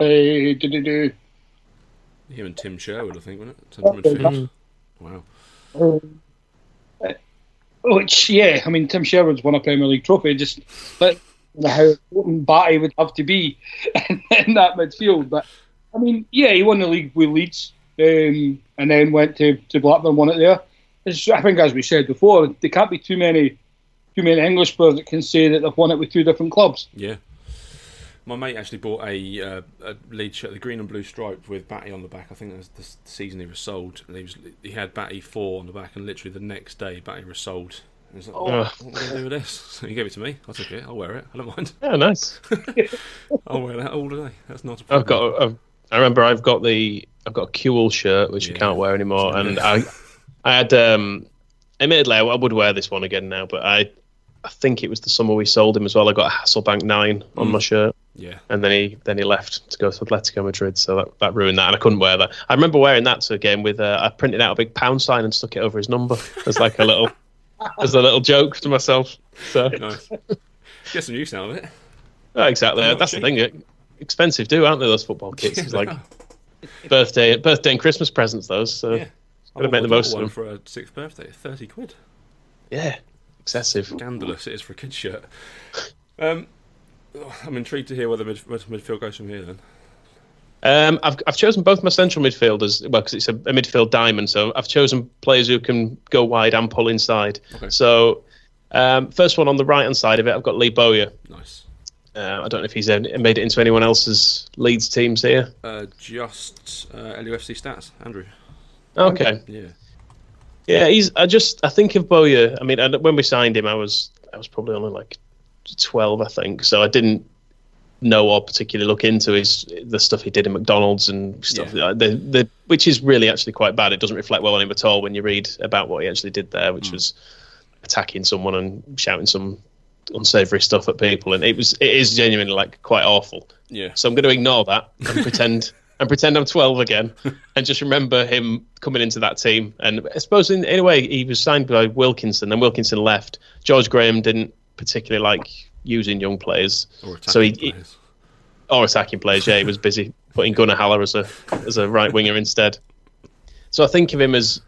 Uh, do, Him and Tim Sherwood, I think, wasn't it? Midfield. Wow. Um, which, yeah, I mean, Tim Sherwood's won a Premier League trophy. Just like how important Batty would have to be in, in, that midfield. But I mean, yeah, he won the league with Leeds, um, and then went to, to Blackburn, won it there. It's, I think, as we said before, there can't be too many too many English players that can say that they've won it with two different clubs. Yeah. My mate actually bought a, uh, a lead shirt, the green and blue stripe with Batty on the back. I think that was the season he was sold. And he was he had Batty four on the back, and literally the next day Batty was sold. And he's like, oh, what am I going to do with this? So he gave it to me. I took it. I'll wear it. I don't mind. Yeah, nice. I'll wear that all day. That's not a problem. I've got. I've, I remember I've got the I've got a Kewell shirt which Yeah. I can't wear anymore, and I I had um, admittedly I would wear this one again now, but I I think it was the summer we sold him as well. I got a Hasselbaink nine on my shirt, Yeah. and then he then he left to go to Atletico Madrid, so that, that ruined that, and I couldn't wear that. I remember wearing that to a game with uh, I printed out a big pound sign and stuck it over his number as like a little as a little joke to myself. So Nice. Get some use out of it. Oh, exactly. Not That's the thing. Expensive, do aren't they? Those football kits. It's like birthday, birthday and Christmas presents. Those. So Yeah. gotta make the most of them. for a sixth birthday. Thirty quid. yeah, excessive. Scandalous it is for a kid's shirt. Um, I'm intrigued to hear where the midfield goes from here. Then. Um, I've I've chosen both my central midfielders well because it's a, a midfield diamond. So I've chosen players who can go wide and pull inside. Okay. So um, first one on the right hand side of it, I've got Lee Bowyer. Nice. Uh, I don't know if he's uh, made it into anyone else's Leeds teams here. Uh, just uh, LUFC stats, Andrew. Okay. Yeah. Yeah, he's. I just. I think of Bowyer. I mean, I, when we signed him, I was. I was probably only like twelve, I think. So I didn't know or particularly look into his the stuff he did in McDonald's and stuff. Yeah. The, the which is really actually quite bad. It doesn't reflect well on him at all when you read about what he actually did there, which hmm. was attacking someone and shouting some unsavory stuff at people. And it was. It is genuinely like quite awful. Yeah. So I'm going to ignore that and pretend and pretend I'm 12 again, and just remember him coming into that team. And I suppose in, in a way he was signed by Wilkinson, then Wilkinson left. George Graham didn't particularly like using young players, Or attacking so he, he- or attacking players. Yeah, he was busy putting Gunnar Halle as a as a right winger instead. So I think of him as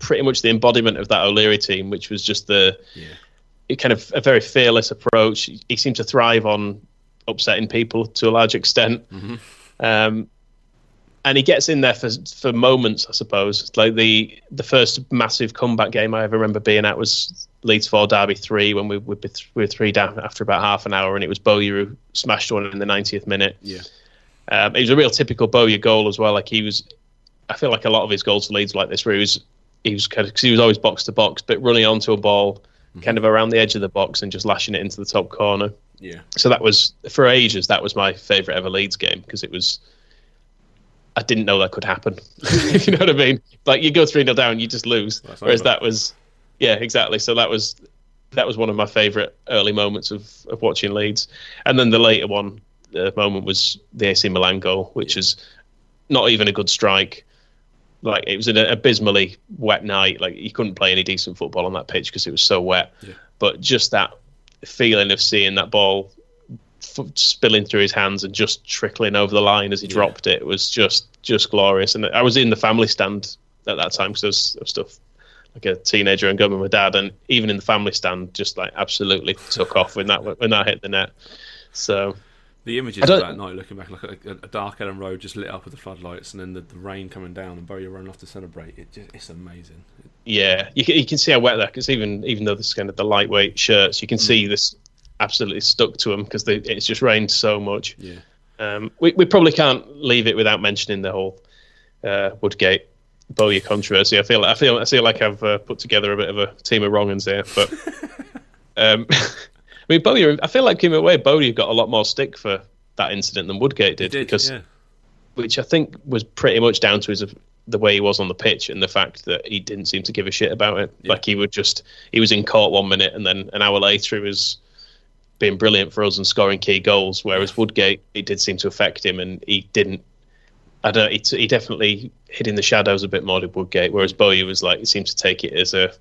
pretty much the embodiment of that O'Leary team, which was just the Yeah. kind of a very fearless approach. He seemed to thrive on upsetting people to a large extent. Um, and he gets in there for for moments, I suppose. Like the the first massive comeback game I ever remember being at was Leeds four Derby three when we, we, we were three down after about half an hour, and it was Bowyer who smashed one in the 90th minute. Yeah. Um, it was a real typical Bowyer goal as well. Like he was, I feel like a lot of his goals for Leeds were like this, where he was he was kind of, cause he was always box to box, but running onto a ball, kind of around the edge of the box and just lashing it into the top corner. Yeah. So that was for ages. That was my favourite ever Leeds game because it was. I didn't know that could happen. if you know what I mean. Like you go three 0 down, you just lose. That's Whereas that was, yeah, exactly. So that was that was one of my favourite early moments of, of watching Leeds. And then the later one, the moment was the AC Milan goal, which is not even a good strike. Like it was an abysmally wet night. Like you couldn't play any decent football on that pitch because it was so wet. Yeah. But just that feeling of seeing that ball f- spilling through his hands and just trickling over the line as he Yeah. dropped it was just just glorious. And I was in the family stand at that time because I was, I was stuff like a teenager and going with my dad, and even in the family stand, just like absolutely took off when that when that hit the net. So The images of that night, looking back, like a, a dark Elland Road just lit up with the floodlights, and then the, the rain coming down, and Bowyer running off to celebrate. It just, it's amazing. yeah, you can, you can see how wet that because even even though this is kind of the lightweight shirts, you can see mm. this absolutely stuck to them because it's just rained so much. Yeah. Um, we we probably can't leave it without mentioning the whole uh, Woodgate Bowyer controversy. I feel I feel I feel like I've uh, put together a bit of a team of wrong-uns here, but um, I mean Bowyer. I feel like in a way Bowyer got a lot more stick for that incident than Woodgate did, Did, because yeah. which I think was pretty much down to his the way he was on the pitch and the fact that he didn't seem to give a shit about it. Yeah. Like he would just he was in court one minute and then an hour later he was being brilliant for us and scoring key goals. Whereas Woodgate, it did seem to affect him and he didn't. I don't. He, he definitely hid in the shadows a bit more than Woodgate. Whereas Bowyer was like he seems to take it as a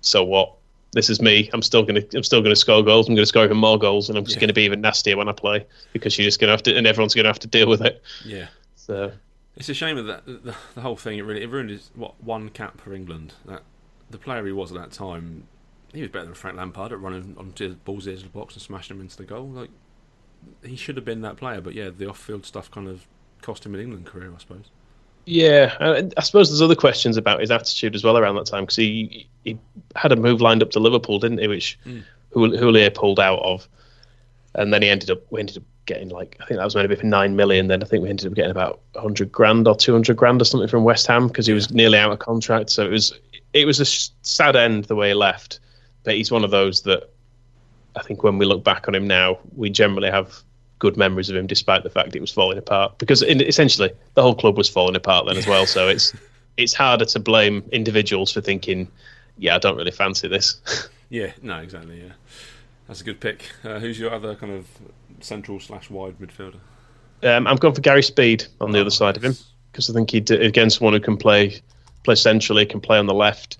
so what. This is me. I'm still gonna. I'm still gonna score goals. I'm gonna score even more goals, and I'm just Yeah. gonna be even nastier when I play because you're just gonna have to, and everyone's gonna have to deal with it. Yeah. So It's a shame of that the, the whole thing. It really it ruined his what one cap for England. That the player he was at that time, he was better than Frank Lampard at running onto the ball's edge of the box and smashing him into the goal. Like he should have been that player, but yeah, the off-field stuff kind of cost him an England career, I suppose. Yeah, I suppose there's other questions about his attitude as well around that time because he he had a move lined up to Liverpool, didn't he? Which hmm. Houllier pulled out of, and then he ended up we ended up getting like I think that was meant to be for nine million. Then I think we ended up getting about hundred grand or two hundred grand or something from West Ham because he was nearly out of contract. So it was it was a sad end the way he left. But he's one of those that I think when we look back on him now, we generally have good memories of him, despite the fact it was falling apart. Because in, essentially, the whole club was falling apart then as well. So it's it's harder to blame individuals for thinking, yeah, I don't really fancy this. yeah, no, exactly. Yeah, that's a good pick. Uh, who's your other kind of central slash wide midfielder? Um, I'm going for Gary Speed on the oh, other side of him because I think he again someone who can play play centrally, can play on the left.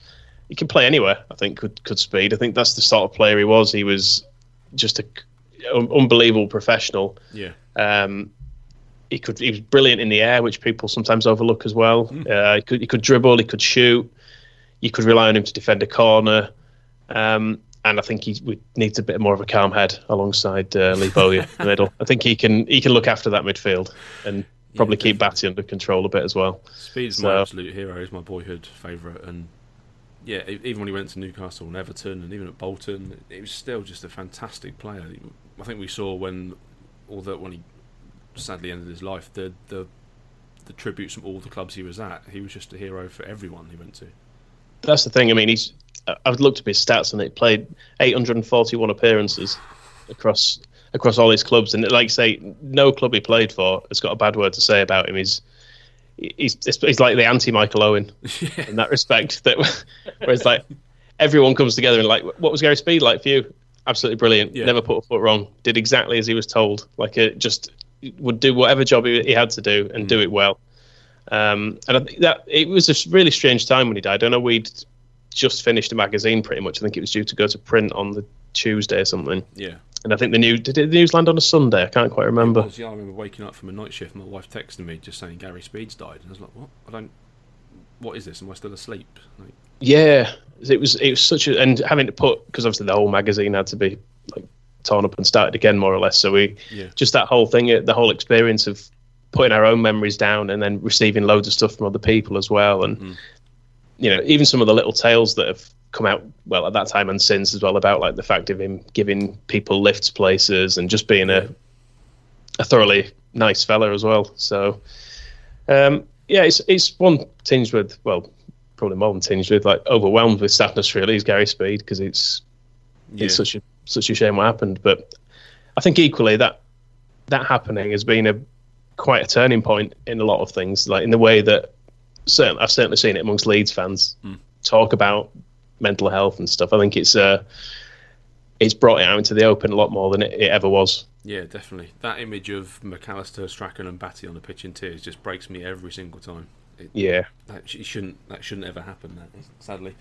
He can play anywhere. I think could could Speed. I think that's the sort of player he was. He was just a unbelievable professional. Yeah. Um, he could he was brilliant in the air, which people sometimes overlook as well. Mm. Uh, he could he could dribble, he could shoot. You could rely on him to defend a corner. Um, and I think he needs a bit more of a calm head alongside uh, Lee Bowyer in the middle. I think he can he can look after that midfield and probably yeah, keep Batty under control a bit as well. Speed's so, my absolute hero. He's my boyhood favourite, and yeah, even when he went to Newcastle and Everton, and even at Bolton, it was still just a fantastic player. I think we saw when, although when he sadly ended his life, the the the tributes from all the clubs he was at, he was just a hero for everyone he went to. That's the thing. I mean, he's I've looked up his stats and he played 841 appearances across across all his clubs, and like I say, no club he played for has got a bad word to say about him. He's he's he's like the anti Michael Owen yeah. in that respect. That whereas like everyone comes together and like, what was Gary Speed like for you? Absolutely brilliant. Yeah. Never put a foot wrong. Did exactly as he was told. Like it just would do whatever job he, he had to do and mm. do it well. Um, and I think that it was a really strange time when he died. I know we'd just finished a magazine pretty much. I think it was due to go to print on the Tuesday or something. Yeah. And I think the news did the news land on a Sunday? I can't quite remember. Was, yeah, I remember waking up from a night shift. My wife texting me just saying Gary Speeds died, and I was like, "What? I don't. What is this? Am I still asleep?" Like, yeah, it was. It was such a and having to put because obviously the whole magazine had to be like torn up and started again more or less. So we yeah. just that whole thing, the whole experience of putting our own memories down and then receiving loads of stuff from other people as well, and mm you know, even some of the little tales that have come out well at that time and since as well about like the fact of him giving people lifts places and just being a a thoroughly nice fella as well. So um, yeah, it's it's one tinged with well, probably more than tinged with like overwhelmed with sadness really is Gary Speed because it's yeah. it's such a such a shame what happened. But I think equally that that happening has been a quite a turning point in a lot of things, like in the way that certainly I've certainly seen it amongst Leeds fans mm. talk about mental health and stuff. I think it's uh, it's brought it out into the open a lot more than it, it ever was. Yeah, definitely. That image of McAllister, Strachan, and Batty on the pitch in tears just breaks me every single time. It, yeah, that shouldn't that shouldn't ever happen. That sadly.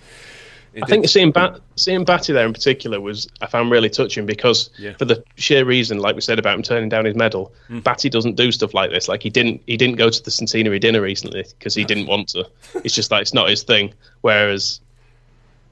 It I think seeing Bat, seeing Batty there in particular was I found really touching because yeah. for the sheer reason, like we said about him turning down his medal, mm. Batty doesn't do stuff like this. Like he didn't he didn't go to the centenary dinner recently because he didn't want to. It's just like it's not his thing. Whereas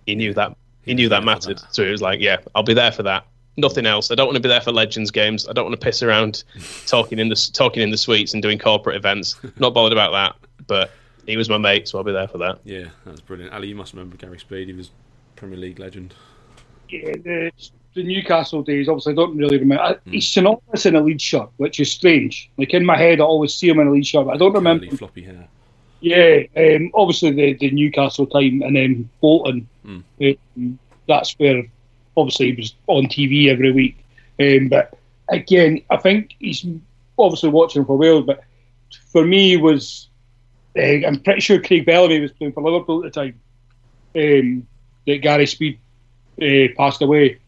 he knew that he knew that mattered, that. so he was like, yeah, I'll be there for that. Nothing else. I don't want to be there for Legends games. I don't want to piss around talking in the talking in the suites and doing corporate events. Not bothered about that, but he was my mate, so I'll be there for that. Yeah, that's brilliant. Ali, you must remember Gary Speed. He was Premier League legend. Yeah, the, the Newcastle days. Obviously, I don't really remember. Mm. He's synonymous in a lead shirt, which is strange. Like in my head, I always see him in a lead shirt, but I don't remember. floppy hair. Yeah, um, obviously the, the Newcastle time, and then Bolton. Mm. Um, that's where obviously he was on TV every week. Um, but again, I think he's obviously watching for Wales, but for me was uh, I'm pretty sure Craig Bellamy was playing for Liverpool at the time um, that Gary Speed uh, passed away.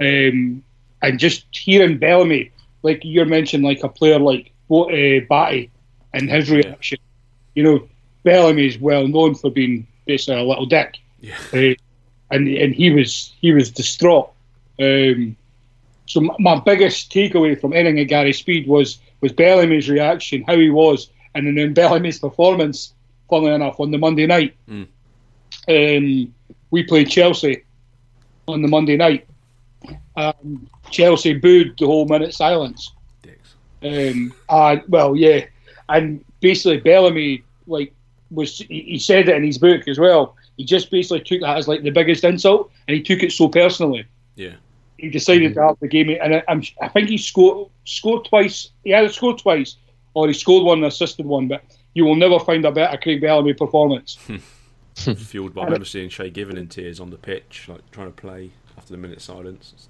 Um, and just hearing Bellamy, like you mentioned, like a player like uh, Batty and his reaction, you know, Bellamy is well known for being basically a little dick. Yeah. Uh, and and he was he was distraught. Um, so my biggest takeaway from anything at Gary Speed was was Bellamy's reaction, how he was, and then Bellamy's performance, funnily enough, on the Monday night. Mm. Um, we played Chelsea on the Monday night. Um, Chelsea booed the whole minute silence. Um, and, well, yeah, and basically Bellamy like was he said it in his book as well. He just basically took that as like the biggest insult, and he took it so personally. Yeah. he decided to have the game, and I, I'm, I think he scored scored twice. He either scored twice or he scored one and assisted one. But you will never find a better Craig Bellamy performance. Fueled by, remember seeing Shay Given in tears on the pitch, like trying to play after the minute silence. It's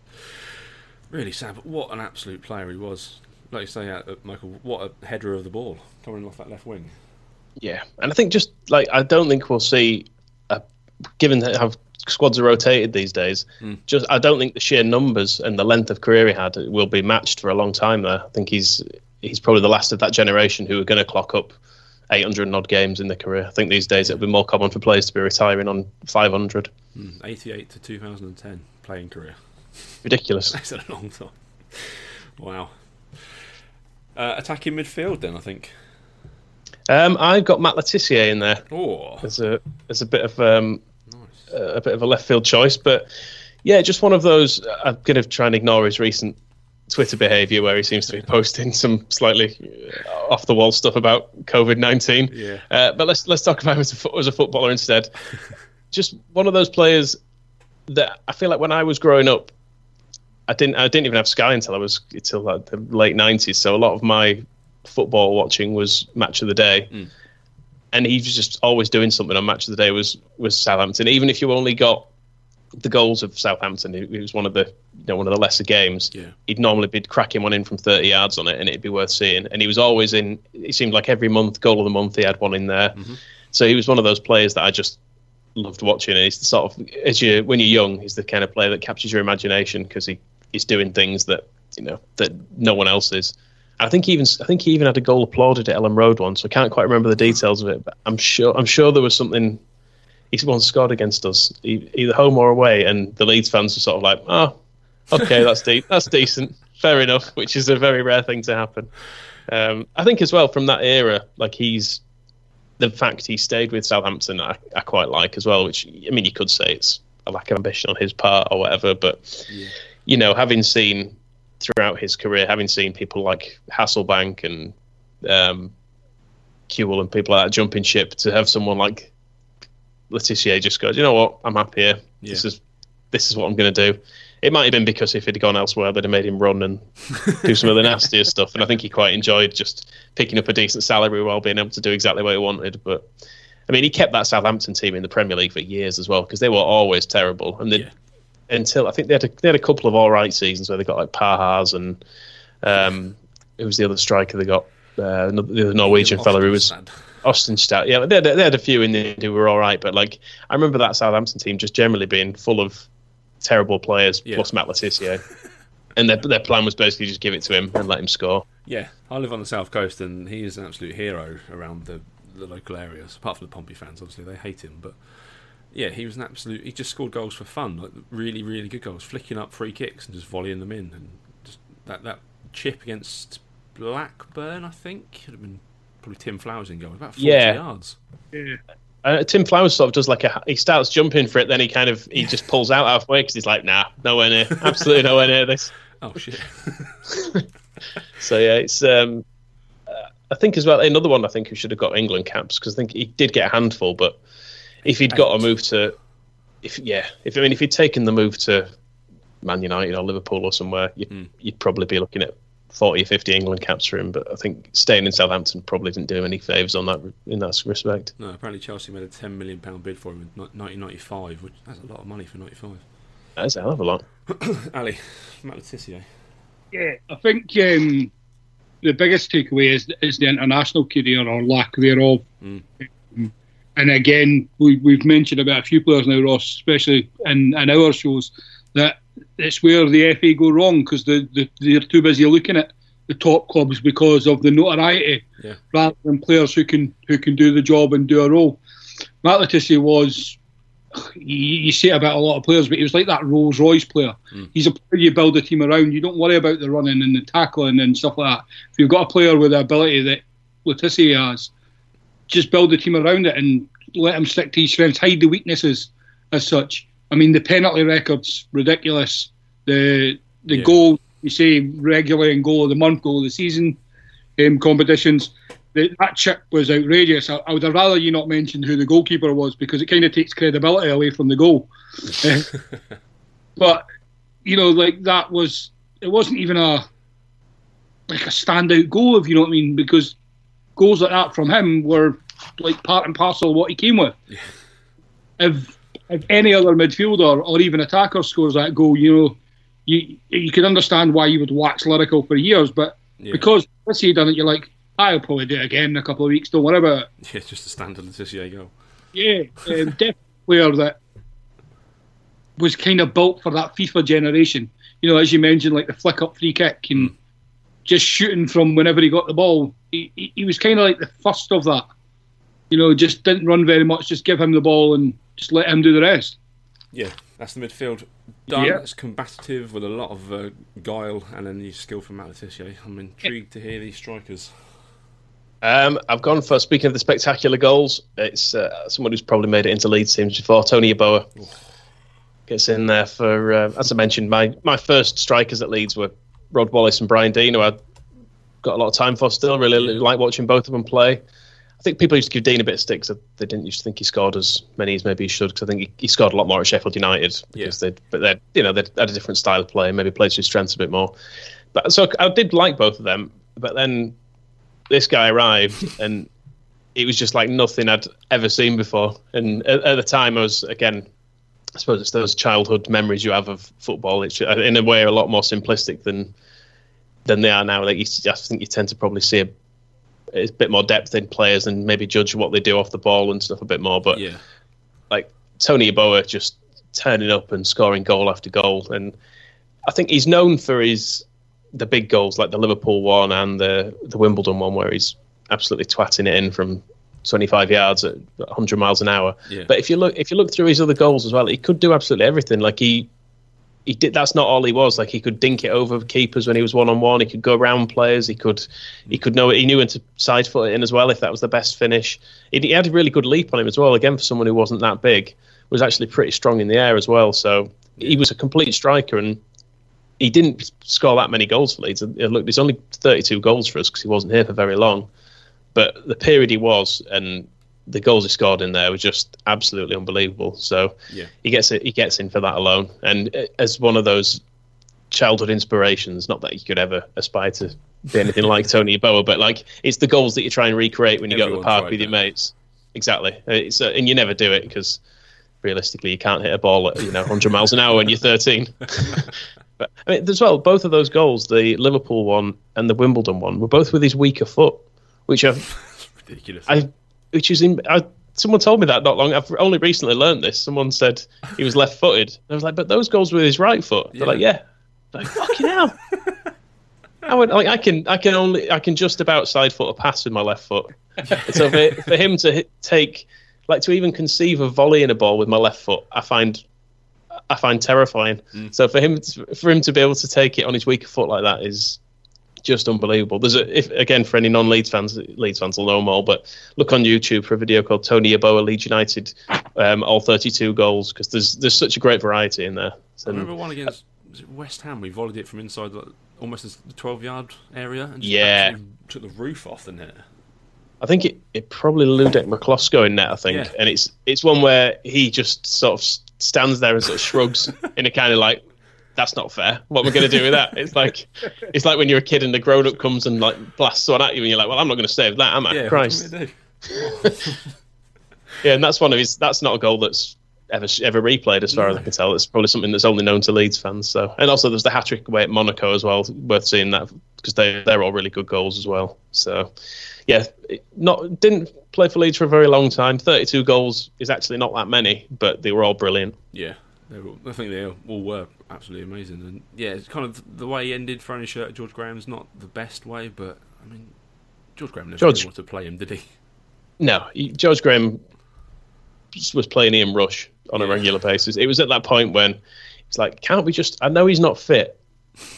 really sad, but what an absolute player he was. Like you say, uh, Michael, what a header of the ball coming off that left wing. Yeah, and I think just like I don't think we'll see, a, given how squads are rotated these days. Mm. Just I don't think the sheer numbers and the length of career he had will be matched for a long time. There, I think he's he's probably the last of that generation who are going to clock up 800 odd games in their career. I think these days it'll be more common for players to be retiring on 500. Mm, 88 to 2010 playing career. Ridiculous. That's a long time. Wow. Uh, attacking midfield, then I think. Um, I've got Matt Le Tissier in there. Oh, as a as a bit of um, nice. uh, a bit of a left field choice, but yeah, just one of those. I'm going to try and ignore his recent Twitter behaviour where he seems to be posting some slightly uh, off the wall stuff about COVID nineteen. Yeah. Uh, but let's let's talk about him as a, as a footballer instead. Just one of those players that I feel like when I was growing up, I didn't I didn't even have Sky until I was until like the late nineties. So a lot of my football watching was Match of the Day. Mm. And he was just always doing something on Match of the Day was was Southampton. Even if you only got the goals of Southampton. It, was one of the you know one of the lesser games. Yeah. He'd normally be cracking one in from 30 yards on it, and it'd be worth seeing. And he was always in. It seemed like every month, goal of the month, he had one in there. Mm-hmm. So he was one of those players that I just loved watching. And he's the sort of as you when you're young, he's the kind of player that captures your imagination because he he's doing things that you know that no one else is. I think even I think he even had a goal applauded at Elland Road once. I can't quite remember the details of it, but I'm sure I'm sure there was something he once scored against us, either home or away, and the Leeds fans were sort of like, "Oh, okay, that's deep, that's decent, fair enough," which is a very rare thing to happen. Um, I think as well from that era, like he's the fact he stayed with Southampton, I, I, quite like as well. Which I mean, you could say it's a lack of ambition on his part or whatever, but yeah. you know, having seen throughout his career, having seen people like Hasselbaink and um, Kewell and people like that jumping ship, to have someone like Le Tissier just goes, you know what, I'm happy here. Yeah. This is this is what I'm going to do. It might have been because if he'd gone elsewhere, they'd have made him run and do some of the nastier stuff. And I think he quite enjoyed just picking up a decent salary while being able to do exactly what he wanted. But I mean, he kept that Southampton team in the Premier League for years as well because they were always terrible. And yeah. Until I think they had a, they had a couple of all right seasons where they got like Pahars and um, who was the other striker they got? Uh, the Norwegian fellow who was. Østenstad, yeah, they had, they had a few in there who were all right, but like I remember that Southampton team just generally being full of terrible players yeah. plus Matt Le Tissier. and their their plan was basically just give it to him and let him score. Yeah, I live on the south coast, and he is an absolute hero around the the local areas. Apart from the Pompey fans, obviously they hate him, but yeah, he was an absolute. He just scored goals for fun, like really, really good goals, flicking up free kicks and just volleying them in, and just that that chip against Blackburn, I think, could have been probably Tim Flowers in goal, about 40 yeah. yards. Yeah. Uh, Tim Flowers sort of does like a he starts jumping for it, then he kind of he just pulls out halfway because he's like, nah, nowhere near, absolutely nowhere near this. Oh shit. so yeah, it's um, uh, I think as well another one I think who should have got England caps because I think he did get a handful, but if he'd got a move to, if yeah, if I mean if he'd taken the move to Man United or Liverpool or somewhere, you'd, mm. you'd probably be looking at 40 or 50 England caps for him, but I think staying in Southampton probably didn't do him any favours on that in that respect. No, apparently Chelsea made a 10 million pound bid for him in 1995, which that's a lot of money for 95. That's a hell of a lot. Ali, Matt Le Tissier. Yeah, I think um, the biggest takeaway is is the international career or lack thereof. Mm. And again, we, we've mentioned about a few players now, Ross, especially in, in our shows, that it's where the FA go wrong because the, the, they're too busy looking at the top clubs because of the notoriety yeah. rather than players who can who can do the job and do a role. Matt Le Tissier was you, it about a lot of players, but he was like that Rolls Royce player. Mm. He's a player you build a team around. You don't worry about the running and the tackling and stuff like that. If you've got a player with the ability that Le Tissier has, just build the team around it and let him stick to his strengths, hide the weaknesses as such. I mean, the penalty record's ridiculous. The the yeah. goal you say regular and goal of the month, goal of the season um, competitions. The, that chip was outrageous. I, I, would have rather you not mentioned who the goalkeeper was because it kind of takes credibility away from the goal. but you know, like that was it wasn't even a like a standout goal, if you know what I mean, because goals like that from him were like part and parcel of what he came with. Yeah. If if any other midfielder or even attacker scores that goal, you know, you you can understand why you would wax lyrical for years, but yeah. because once he done it, you're like, I'll probably do it again in a couple of weeks. Don't worry about it. Yeah, just a standard Le Tissier goal. Yeah, um, definitely player that was kind of built for that FIFA generation. You know, as you mentioned, like the flick up free kick and mm. Just shooting from whenever he got the ball. He, he, he was kind of like the first of that. You know, just didn't run very much. Just give him the ball and just let him do the rest. Yeah, that's the midfield. Done. Yeah. It's combative with a lot of uh, guile and then the skill from Matt I'm intrigued yeah. to hear these strikers. Um, I've gone for speaking of the spectacular goals. It's uh, someone who's probably made it into Leeds teams before. Tony Yeboah gets in there for. Uh, as I mentioned, my my first strikers at Leeds were Rod Wallace and Brian Deane, who I got a lot of time for. Still, really like watching both of them play. I think people used to give Deane a bit of stick because they didn't used to think he scored as many as maybe he should. Because I think he, he, scored a lot more at Sheffield United because yeah. they, but they, you know, they had a different style of play, and maybe played to his strengths a bit more. But so I did like both of them, but then this guy arrived and it was just like nothing I'd ever seen before. And at, at, the time, I was again, I suppose it's those childhood memories you have of football. It's uh, in a way a lot more simplistic than than they are now. Like you, I think you tend to probably see a, a, bit more depth in players and maybe judge what they do off the ball and stuff a bit more. But yeah, like Tony Yeboah just turning up and scoring goal after goal, and I think he's known for his the big goals like the Liverpool one and the the Wimbledon one where he's absolutely twatting it in from 25 yards at 100 miles an hour. Yeah. But if you look if you look through his other goals as well, he could do absolutely everything. Like he he did that's not all he was. Like he could dink it over keepers when he was one on one. He could go around players. He could he could know he knew when to side foot it in as well if that was the best finish. He, he had a really good leap on him as well. Again for someone who wasn't that big, was actually pretty strong in the air as well. So he was a complete striker and he didn't score that many goals for Leeds. Look, there's only 32 goals for us because he wasn't here for very long. But the period he was and the goals he scored in there were just absolutely unbelievable. So yeah. he gets it. He gets in for that alone. And as one of those childhood inspirations, not that you could ever aspire to be anything like Tony Yeboah, but like it's the goals that you try and recreate when you Everyone go to the park with your mates. Exactly. It's uh, and you never do it because realistically you can't hit a ball at you know 100 miles an hour when you're 13. But I mean, as well, both of those goals, the Liverpool one and the Wimbledon one, were both with his weaker foot, which I, ridiculous. I, which is in. I, someone told me that not long. I've only recently learned this. Someone said he was left-footed. I was like, but those goals were with his right foot. They're like, yeah. like, fucking hell. I would like I can I can only I can just about side foot a pass with my left foot. so for, for him to hit, take like to even conceive of volleying a ball with my left foot, I find I find terrifying. Mm. So for him to, for him to be able to take it on his weaker foot like that is just unbelievable. There's a if again for any non-Leeds fans, Leeds fans will know more, but look on YouTube for a video called Tony Yeboah Leeds United, um, all 32 goals because there's there's such a great variety in there. So, I remember one against West Ham. We volleyed it from inside like, almost the 12 yard area and yeah took the roof off the net. I think it, it probably Ludek Miklosko in net, I think, yeah. and it's it's one where he just sort of stands there and sort of shrugs in a kind of like, that's not fair. What am I going to do with that? It's like it's like when you're a kid and the grown up comes and like blasts one at you, and you're like, well, I'm not going to save that, am I? Yeah, Christ. yeah, and that's one of his. That's not a goal that's ever ever replayed, as far no. as I can tell. It's probably something that's only known to Leeds fans. So, and also there's the hat trick away at Monaco as well. Worth seeing that because they they're all really good goals as well. So, yeah, not didn't play for Leeds for a very long time. 32 goals is actually not that many, but they were all brilliant. Yeah, all, I think they all were absolutely amazing. And yeah, it's kind of the way he ended throwing his shirt at George Graham's not the best way, but I mean, George Graham never George, wanted to play him, did he? No, he, George Graham was playing Ian Rush on yeah. a regular basis. It was at that point when it's like, can't we just? I know he's not fit,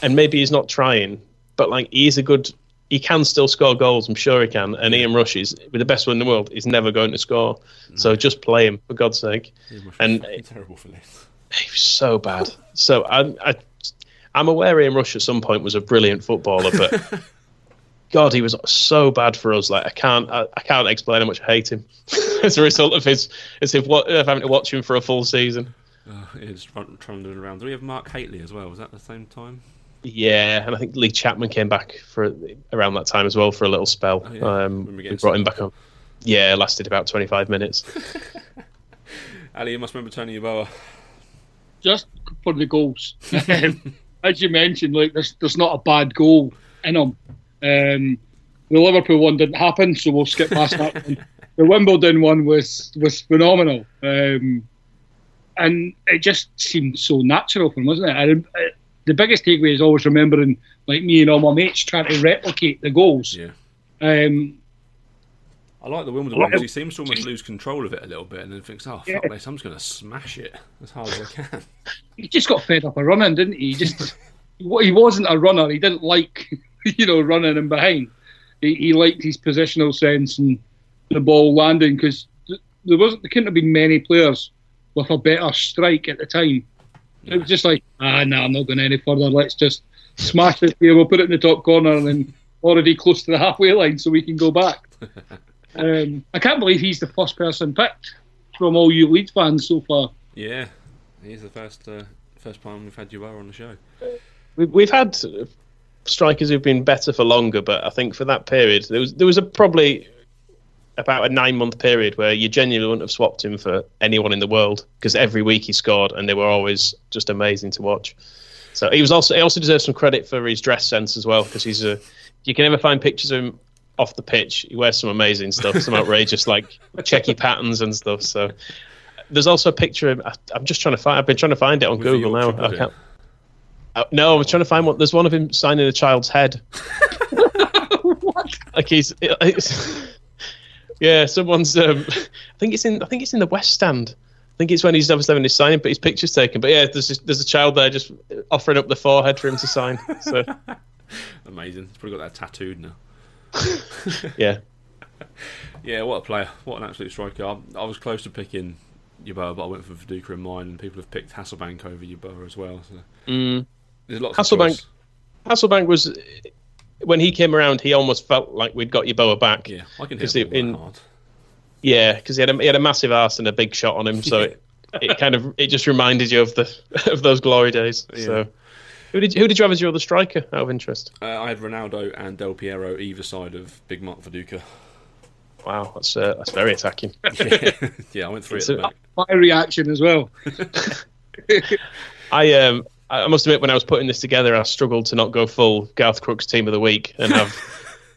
and maybe he's not trying, but like he's a good he can still score goals. I'm sure he can. And Ian Rush is with the best one in the world. He's never going to score. No. So just play him for God's sake. And terrible for this. He was so bad. So I, I, I'm aware Ian Rush at some point was a brilliant footballer, but God, he was so bad for us. Like I can't, I, I can't explain how much I hate him as a result of his, as if, of having to watch him for a full season. Uh, it's trundling around. Do we have Mark Hateley as well? Was that the same time? Yeah, and I think Lee Chapman came back for around that time as well for a little spell. Oh, yeah. um, we brought him back on. Yeah, lasted about 25 minutes. Ali, you must remember Tony Yeboah. Just for the goals. As you mentioned, like there's, there's not a bad goal in them. Um, the Liverpool one didn't happen, so we'll skip past that one. The Wimbledon one was was phenomenal. Um, and it just seemed so natural for him, wasn't it? I, I, the biggest takeaway is always remembering, like me and all my mates, trying to replicate the goals. Yeah. Um, I like the Wimbledon one because he seems to almost lose control of it a little bit and then thinks, oh, fuck yeah. this, I'm just going to smash it as hard as I can. He just got fed up of running, didn't he? He just, he wasn't a runner. He didn't like, you know, running in behind. He, he liked his positional sense and the ball landing because there wasn't, there couldn't have been many players with a better strike at the time. Yeah. It was just like, ah, no, I'm not going any further. Let's just smash it here. We'll put it in the top corner and then already close to the halfway line so we can go back. Um, I can't believe he's the first person picked from all you Leeds fans so far. Yeah, he's the first uh, first time we've had you are on the show. We've had strikers who've been better for longer, but I think for that period there was there was a probably about a nine month period where you genuinely wouldn't have swapped him for anyone in the world because every week he scored and they were always just amazing to watch. So he was also he also deserves some credit for his dress sense as well because he's a you can never find pictures of him off the pitch. He wears some amazing stuff, some outrageous like checky patterns and stuff. So there's also a picture of him. I, am just trying to find. I've been trying to find it on With Google now. I can't. Uh, no, I was trying to find one. There's one of him signing a child's head. what? Like he's. Yeah, someone's. Um, I think it's in. I think it's in the West Stand. I think it's when he's obviously having his signing, but his picture's taken. But yeah, there's there's a child there just offering up the forehead for him to sign. So amazing. He's probably got that tattooed now. yeah. Yeah, what a player! What an absolute striker! I, I was close to picking Yeboah, but I went for Viduka in mine, and people have picked Hasselbaink over Yeboah as well. So mm. there's lots Hasselbaink. Hasselbank was when he came around, he almost felt like we'd got Yeboah back. Yeah, I can hit it in, hard. Yeah, because he had a he had a massive ass and a big shot on him, so it, it kind of it just reminded you of the of those glory days. Yeah. So. Who did, who did you have as your other striker, out of interest? Uh, I had Ronaldo and Del Piero either side of Big Mark Viduka. Wow, that's uh, that's very attacking. yeah. yeah, I went through it. My reaction as well. I um I must admit, when I was putting this together, I struggled to not go full Garth Crooks team of the week and have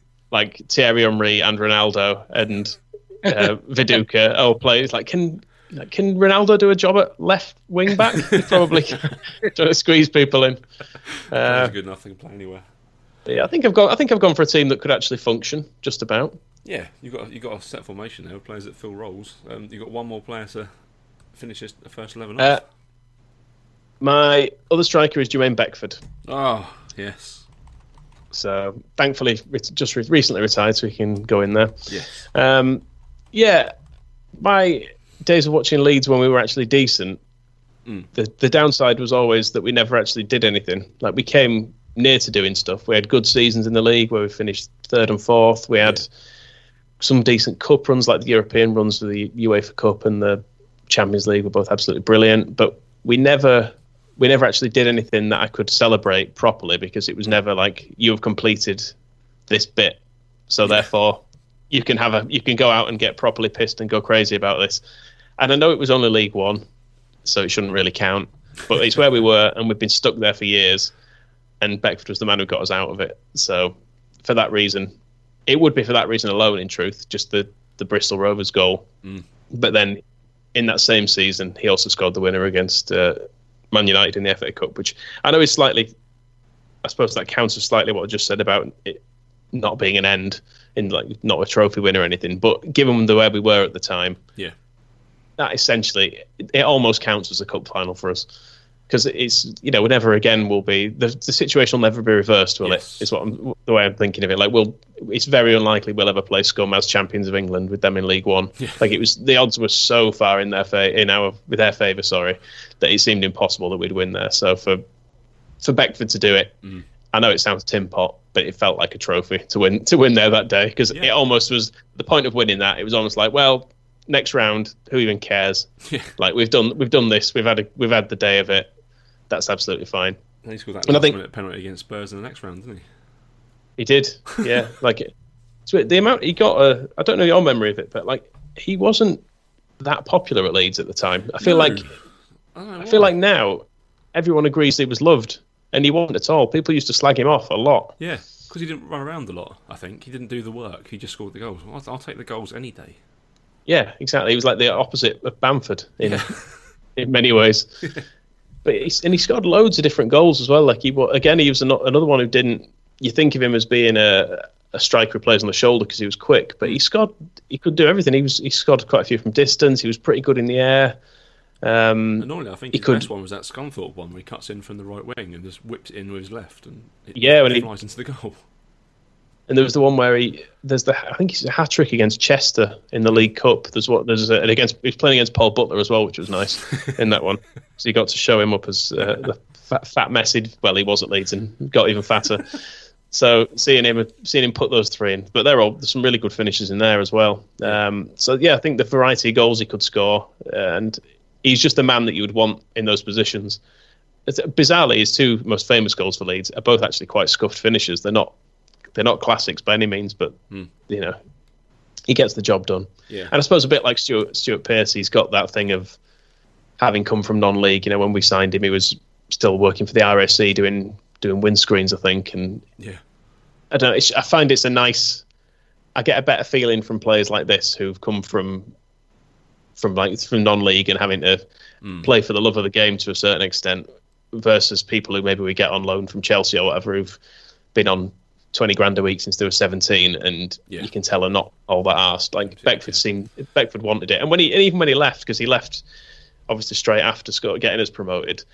like Thierry Henry and Ronaldo and uh, Viduka all players. Like, can can Ronaldo do a job at left wing back? Probably trying to squeeze people in. Uh, good enough. They can play anywhere. Yeah, I think I've got. I think I've gone for a team that could actually function just about. Yeah, you got you got a set formation there players that fill roles. Um, you got one more player to finish the first eleven off. Uh, my other striker is Jermaine Beckford. Oh, yes. So thankfully, just recently retired, so he can go in there. Yes. Um, yeah, my days of watching Leeds when we were actually decent, mm. the the downside was always that we never actually did anything. Like we came near to doing stuff. We had good seasons in the league where we finished third and fourth. We had some decent cup runs, like the European runs for the UEFA Cup and the Champions League were both absolutely brilliant. But we never we never actually did anything that I could celebrate properly because it was never like you have completed this bit, so therefore you can have a you can go out and get properly pissed and go crazy about this. And I know it was only League One, so it shouldn't really count. But it's where we were, and we've been stuck there for years. And Beckford was the man who got us out of it. So for that reason, it would be for that reason alone. In truth, just the the Bristol Rovers goal. Mm. But then in that same season, he also scored the winner against uh, Man United in the FA Cup, which I know is slightly, I suppose that counters slightly what I just said about it not being an end in like not a trophy win or anything. But given the way we were at the time, yeah, that essentially it almost counts as a cup final for us because it's you know never again will be the, the situation will never be reversed will yes. it is what I'm, the way I'm thinking of it like we'll it's very unlikely we'll ever play Scum as champions of England with them in League One yeah. like it was the odds were so far in their fa- in our with their favour sorry that it seemed impossible that we'd win there so for for Beckford to do it mm. I know it sounds tin pot but it felt like a trophy to win to win there that day because yeah. it almost was the point of winning that it was almost like well next round, who even cares? Yeah. Like we've done, we've done this. We've had a, we've had the day of it. That's absolutely fine. And he scored that And I think- penalty against Spurs in the next round, didn't he? He did, yeah. like so the amount he got, I don't know your memory of it, but like he wasn't that popular at Leeds at the time. I feel No. like I, I feel like now everyone agrees he was loved, and he wasn't at all. People used to slag him off a lot. yeah, because he didn't run around a lot. I think he didn't do the work. He just scored the goals. I'll, I'll take the goals any day. Yeah, exactly. He was like the opposite of Bamford in in many ways. but he's, and he scored loads of different goals as well. Like he again, he was ano- another one who didn't. You think of him as being a a striker who plays on the shoulder because he was quick, but he scored. He could do everything. He was he scored quite a few from distance. He was pretty good in the air. Um, I think He his could- best one was that Scunthorpe one where he cuts in from the right wing and just whips it in with his left and it Yeah, when he- flies into the goal. And there was the one where he there's the I think he's a hat trick against Chester in the League Cup. There's what there's a, and against he's playing against Paul Butler as well, which was nice in that one. So you got to show him up as uh, the fat, fat message. Well, he was at Leeds and got even fatter. So seeing him seeing him put those three in, but they're all there's some really good finishes in there as well. Um, so yeah, I think the variety of goals he could score, and he's just the man that you would want in those positions. It's, bizarrely, his two most famous goals for Leeds are both actually quite scuffed finishes. They're not they're not classics by any means, but hmm. you know, he gets the job done. Yeah. And I suppose a bit like Stuart Stuart Pearce, he's got that thing of having come from non-league. You know, when we signed him, he was still working for the RAC doing doing windscreens, I think. And Yeah. I don't. know, It's, I find it's a nice. I get a better feeling from players like this who've come from from like from non-league and having to hmm. play for the love of the game to a certain extent, versus people who maybe we get on loan from Chelsea or whatever who've been on twenty grand a week since they were seventeen, and Yeah. you can tell they're not all that arsed. Like Beckford seemed Beckford wanted it, and when he and even when he left, because he left obviously straight after Scott getting us promoted.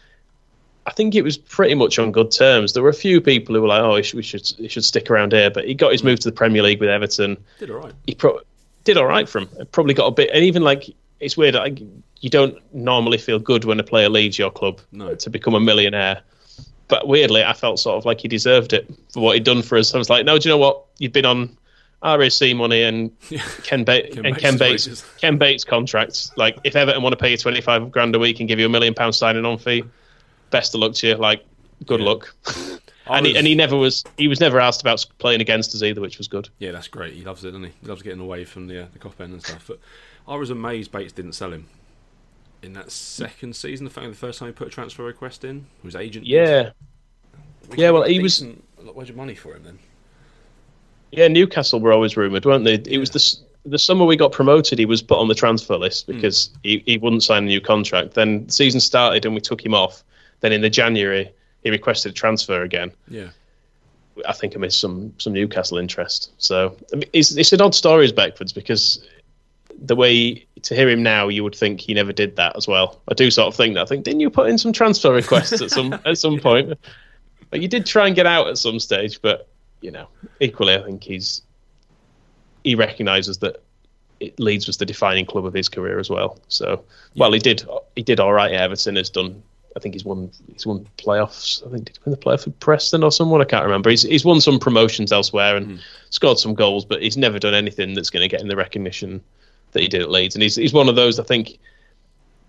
I think it was pretty much on good terms. There were a few people who were like, "Oh, he should, we should he should stick around here," but he got his move to the Premier League with Everton Did all right. he pro- did all right for him. Probably got a bit, and even like it's weird. Like, you don't normally feel good when a player leaves your club No. to become a millionaire. But weirdly, I felt sort of like he deserved it for what he'd done for us. I was like, no, do you know what? You've been on RAC money and Ken, ba- Ken and Bates' Ken Bates wages. Ken Bates contracts. Like, if Everton want to pay you twenty five grand a week and give you a million pound signing on fee, best of luck to you. Like, good Yeah. luck. I and he, was- and he never was he was never asked about playing against us either, which was good. Yeah, that's great. He loves it, doesn't he? He loves getting away from the uh, the Kop end and stuff. But I was amazed Bates didn't sell him in that second season. The fact the first time he put a transfer request in, his agent. Yeah, Yeah, well, he was- decent- a lot wage of money for him then. Yeah, Newcastle were always rumoured, weren't they? It was the the summer we got promoted. He was put on the transfer list hmm. because he, he wouldn't sign a new contract. Then the season started and we took him off. Then in the January he requested a transfer again. Yeah, I think I missed some some Newcastle interest. So I mean, it's it's an odd story as Beckford's because the way to hear him now, you would think he never did that as well. I do sort of think that. I think didn't you put in some transfer requests at some at some point? But you did try and get out at some stage. But you know, equally, I think he's he recognises that it, Leeds was the defining club of his career as well. So, well, he did he did all right Everton. Has done. I think he's won. He's won playoffs. I think did he win the playoff with Preston or someone. I can't remember. He's he's won some promotions elsewhere and hmm. scored some goals, but he's never done anything that's going to get him the recognition that he did at Leeds. And he's he's one of those. I think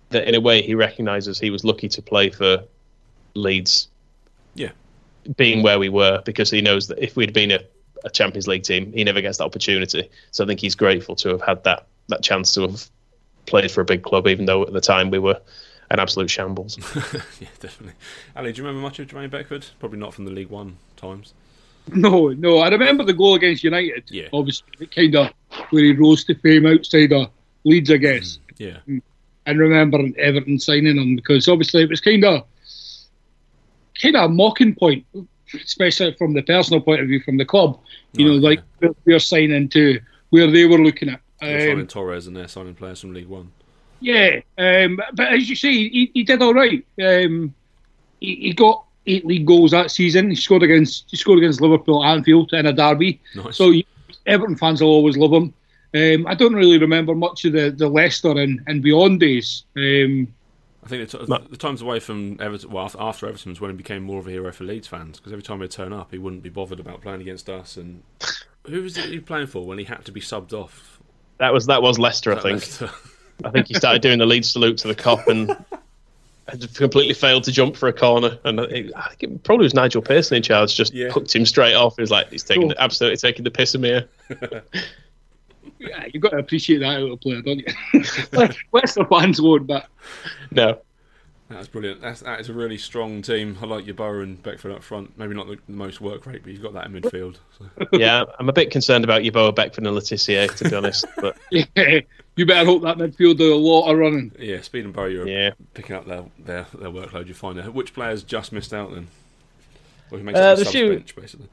that in a way he recognises he was lucky to play for Leeds yeah, being where we were because he knows that if we'd been a, a Champions League team, he never gets that opportunity. So I think he's grateful to have had that that chance to have played for a big club, even though at the time we were an absolute shambles. yeah, definitely. Ali, do you remember much of Jermaine Beckford? Probably not from the League One times. No, no. I remember the goal against United. Yeah. Obviously, kind of where he rose to fame outside of Leeds, I guess. Yeah, And remember Everton signing him because obviously it was kind of kind of a mocking point, especially from the personal point of view from the club. You know, like where they're signing to where they were looking at. they're signing Um, Torres and they're signing players from League One. yeah, um, but as you say, he, he did all right. Um, he, he got eight league goals that season. He scored against he scored against Liverpool at Anfield in a derby. Nice. So Everton fans will always love him. Um, I don't really remember much of the, the Leicester and, and beyond days. Um, I think the, t- Ma- the times away from Everton, well, after, after Everton was when he became more of a hero for Leeds fans because every time he'd turn up, he wouldn't be bothered about playing against us. And who was he playing for when he had to be subbed off? That was that was Leicester, I think. Leicester. I think he started doing the lead salute to the Kop and had completely failed to jump for a corner. And it, I think it probably was Nigel Pearson in charge, just Yeah. hooked him straight off. He was like, he's taking Cool. absolutely taking the piss of me here. Yeah, you've got to appreciate that out of player, don't you? like, Leicester fans won't, but No. That's brilliant. That's that is a really strong team. I like Yeboah and Beckford up front. Maybe not the, the most work rate, but you've got that in midfield. So. Yeah, I'm a bit concerned about Yeboah Beckford and Le Tissier, to be honest. But yeah, you better hope that midfield do a lot of running. Yeah, Speed and Bowyer, you're yeah, picking up their, their, their workload. You find there. Which players just missed out then? Or who makes Uh, the few- bench basically?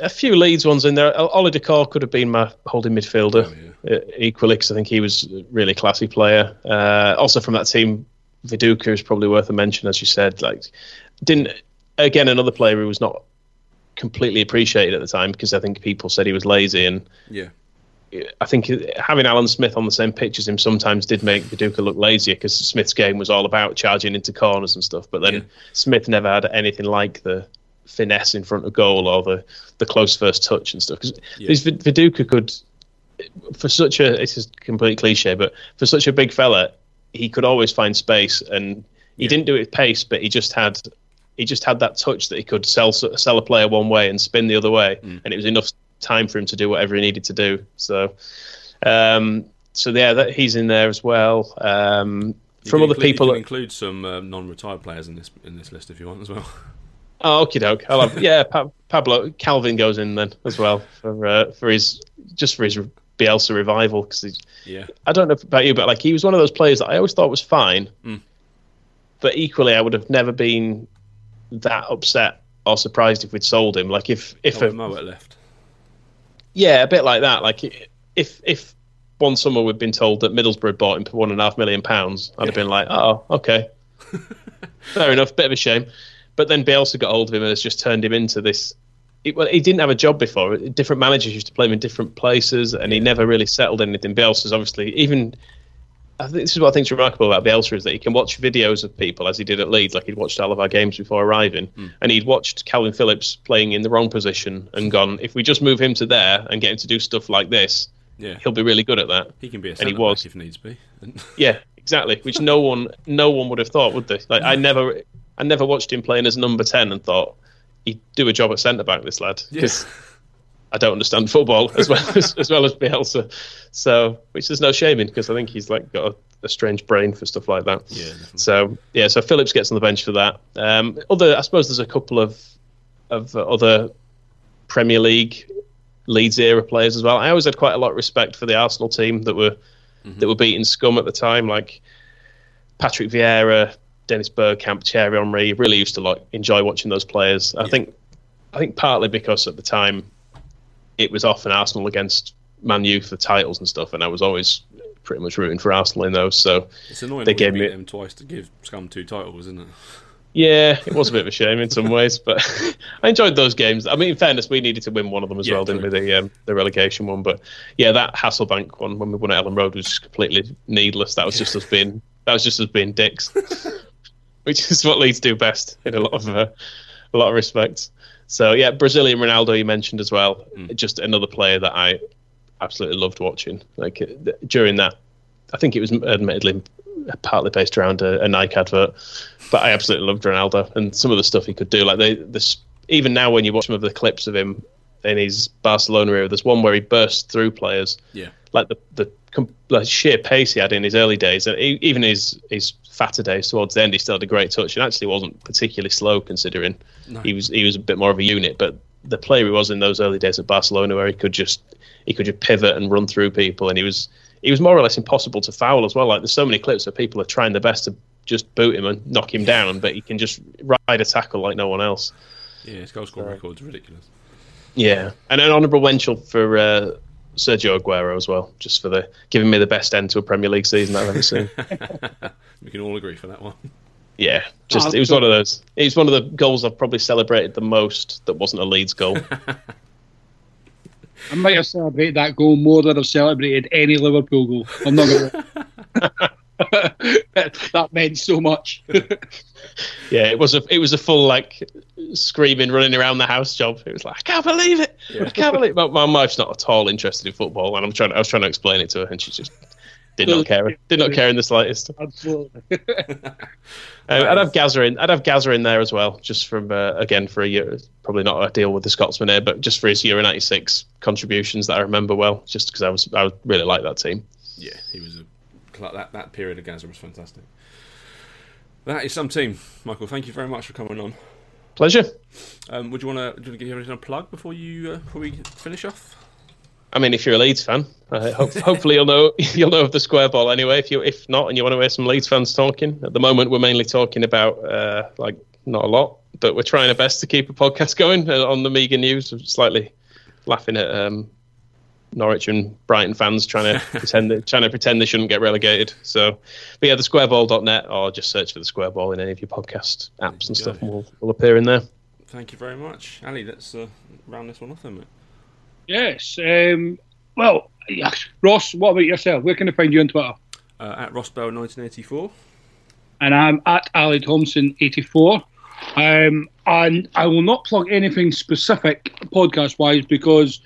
a few Leeds ones in there. Olivier Dacourt could have been my holding midfielder Oh, uh, equally because I think he was a really classy player. Uh, also from that team, Viduka is probably worth a mention, as you said. Like, didn't again another player who was not completely appreciated at the time because I think people said he was lazy and. Yeah. I think having Alan Smith on the same pitch as him sometimes did make Viduka look lazier because Smith's game was all about charging into corners and stuff. But then Yeah. Smith never had anything like the finesse in front of goal or the, the close first touch and stuff. Because Yeah. Viduka could, for such a, it's a complete cliche, but for such a big fella, he could always find space and he Yeah. didn't do it with pace, but he just had. He just had that touch that he could sell sell a player one way and spin the other way, Mm. and it was enough time for him to do whatever he needed to do. So, um, so yeah, that he's in there as well. Um, from other include, people, you can include some um, non-retired players in this in this list if you want as well. oh, okie doke. I'll have, yeah, pa- Pablo Kalvin goes in then as well for uh, for his just for his Bielsa revival because Yeah, I don't know about you, but like he was one of those players that I always thought was fine, Mm. but equally I would have never been that upset or surprised if we'd sold him. Like if if oh, a, Mowatt left. Yeah, a bit like that. Like if if one summer we'd been told that Middlesbrough bought him for one and a half million pounds, I'd have been like, oh, okay, fair enough. Bit of a shame, but then Bielsa got hold of him and has just turned him into this. It, well, he didn't have a job before. Different managers used to play him in different places, and he never really settled anything. Bielsa's obviously even. I think this is what I think's remarkable about Bielsa is that he can watch videos of people as he did at Leeds, like he'd watched all of our games before arriving, hmm. and he'd watched Kalvin Phillips playing in the wrong position and gone, if we just move him to there and get him to do stuff like this, Yeah, he'll be really good at that. he can be a and centre he was. back if needs be. Yeah, exactly. Which no one, no one would have thought, would they? Like I never, I never watched him playing as number ten and thought he'd do a job at centre back. This lad, because I don't understand football as well as as well as Bielsa. So, which there's no shame in because I think he's like got a, a strange brain for stuff like that. yeah, definitely. So yeah, so Phillips gets on the bench for that. Um, other, I suppose there's a couple of of uh, other Premier League Leeds era players as well. I always had quite a lot of respect for the Arsenal team that were that were beating scum at the time, like Patrick Vieira, Dennis Bergkamp, Thierry Henry. Really used to like enjoy watching those players. I think I think partly because at the time it was often Arsenal against Man U for titles and stuff, and I was always pretty much rooting for Arsenal in those. So It's annoying they gave beat me- them twice to give Scum two titles, isn't it? Yeah, it was a bit of a shame in some ways, but I enjoyed those games. I mean, in fairness, we needed to win one of them as Yeah, well, didn't we? The um, the relegation one, but yeah, that Hasselbaink one when we won at Elland Road was completely needless. That was just us being that was just us being dicks, which is what Leeds do best in a lot of uh, a lot of respects. So yeah, Brazilian Ronaldo you mentioned as well, Mm. just another player that I absolutely loved watching. Like uh, during that, I think it was admittedly partly based around a, a Nike advert, but I absolutely loved Ronaldo and some of the stuff he could do. Like they, this, even now when you watch some of the clips of him in his Barcelona era, there's one where he burst through players. Yeah. Like the the like sheer pace he had in his early days, and even his his fatter days towards the end, he still had a great touch and actually wasn't particularly slow considering No. he was he was a bit more of a unit. But the player he was in those early days at Barcelona, where he could just he could just pivot and run through people, and he was he was more or less impossible to foul as well. Like there's so many clips where people are trying their best to just boot him and knock him down, but he can just ride a tackle like no one else. Yeah, his goal score record's ridiculous. Yeah, and an honourable mention for uh, Sergio Aguero as well, just for the giving me the best end to a Premier League season I've ever seen. We can all agree for that one. Yeah, oh, just Oh, it was one of those. It was one of the goals I've probably celebrated the most that wasn't a Leeds goal. I might have celebrated that goal more than I've celebrated any Liverpool goal. I'm not going to. that meant so much. yeah, it was a it was a full like screaming, running around the house job. It was like I can't believe it. Yeah. I can't believe it. My, my wife's not at all interested in football, and I'm trying. I was trying to explain it to her, and she just did not care. Did not care in the slightest. Absolutely. um, I'd have Gazza in. I'd have Gazza in there as well, just from uh, again for a year. Probably not ideal with the Scotsman here, but just for his Euro '96 contributions that I remember well, just because I was I really like that team. Yeah, he was a that that period of Gazza was fantastic. That is some team, Michael. Thank you very much for coming on. Pleasure. Um, would you want to give anything a plug before you uh, before we finish off? I mean, if you're a Leeds fan, uh, ho- hopefully you'll know you'll know of the square ball anyway. If you if not, and you want to hear some Leeds fans talking, at the moment we're mainly talking about uh, like not a lot, but we're trying our best to keep a podcast going uh, on the Mega News. Slightly laughing at um, Norwich and Brighton fans trying to pretend that, trying to pretend they shouldn't get relegated. So, but yeah, the squareball.net or just search for the squareball in any of your podcast apps and stuff, and we'll, we'll appear in there. Thank you very much, Ali. Let's uh, round this one off then, mate. Yes. Um, well, Ross, what about yourself? Where can I find you on Twitter? Uh, at Rossbell1984. And I'm at Ali Thompson84. Um, and I will not plug anything specific podcast wise because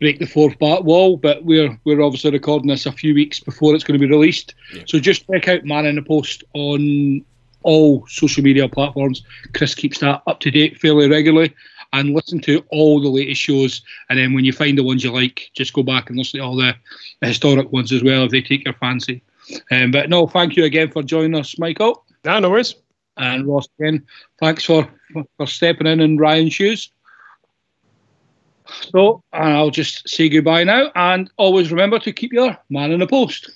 break the fourth wall, but we're we're obviously recording this a few weeks before it's going to be released. Yeah. So just check out Man in the Post on all social media platforms. Chris keeps that up to date fairly regularly and listen to all the latest shows. And then when you find the ones you like, just go back and listen to all the, the historic ones as well if they take your fancy. Um, but no, thank you again for joining us, Michael. No, no worries. And Ross again, thanks for for stepping in in Ryan's shoes. So, and I'll just say goodbye now, and always remember to keep your man in the post.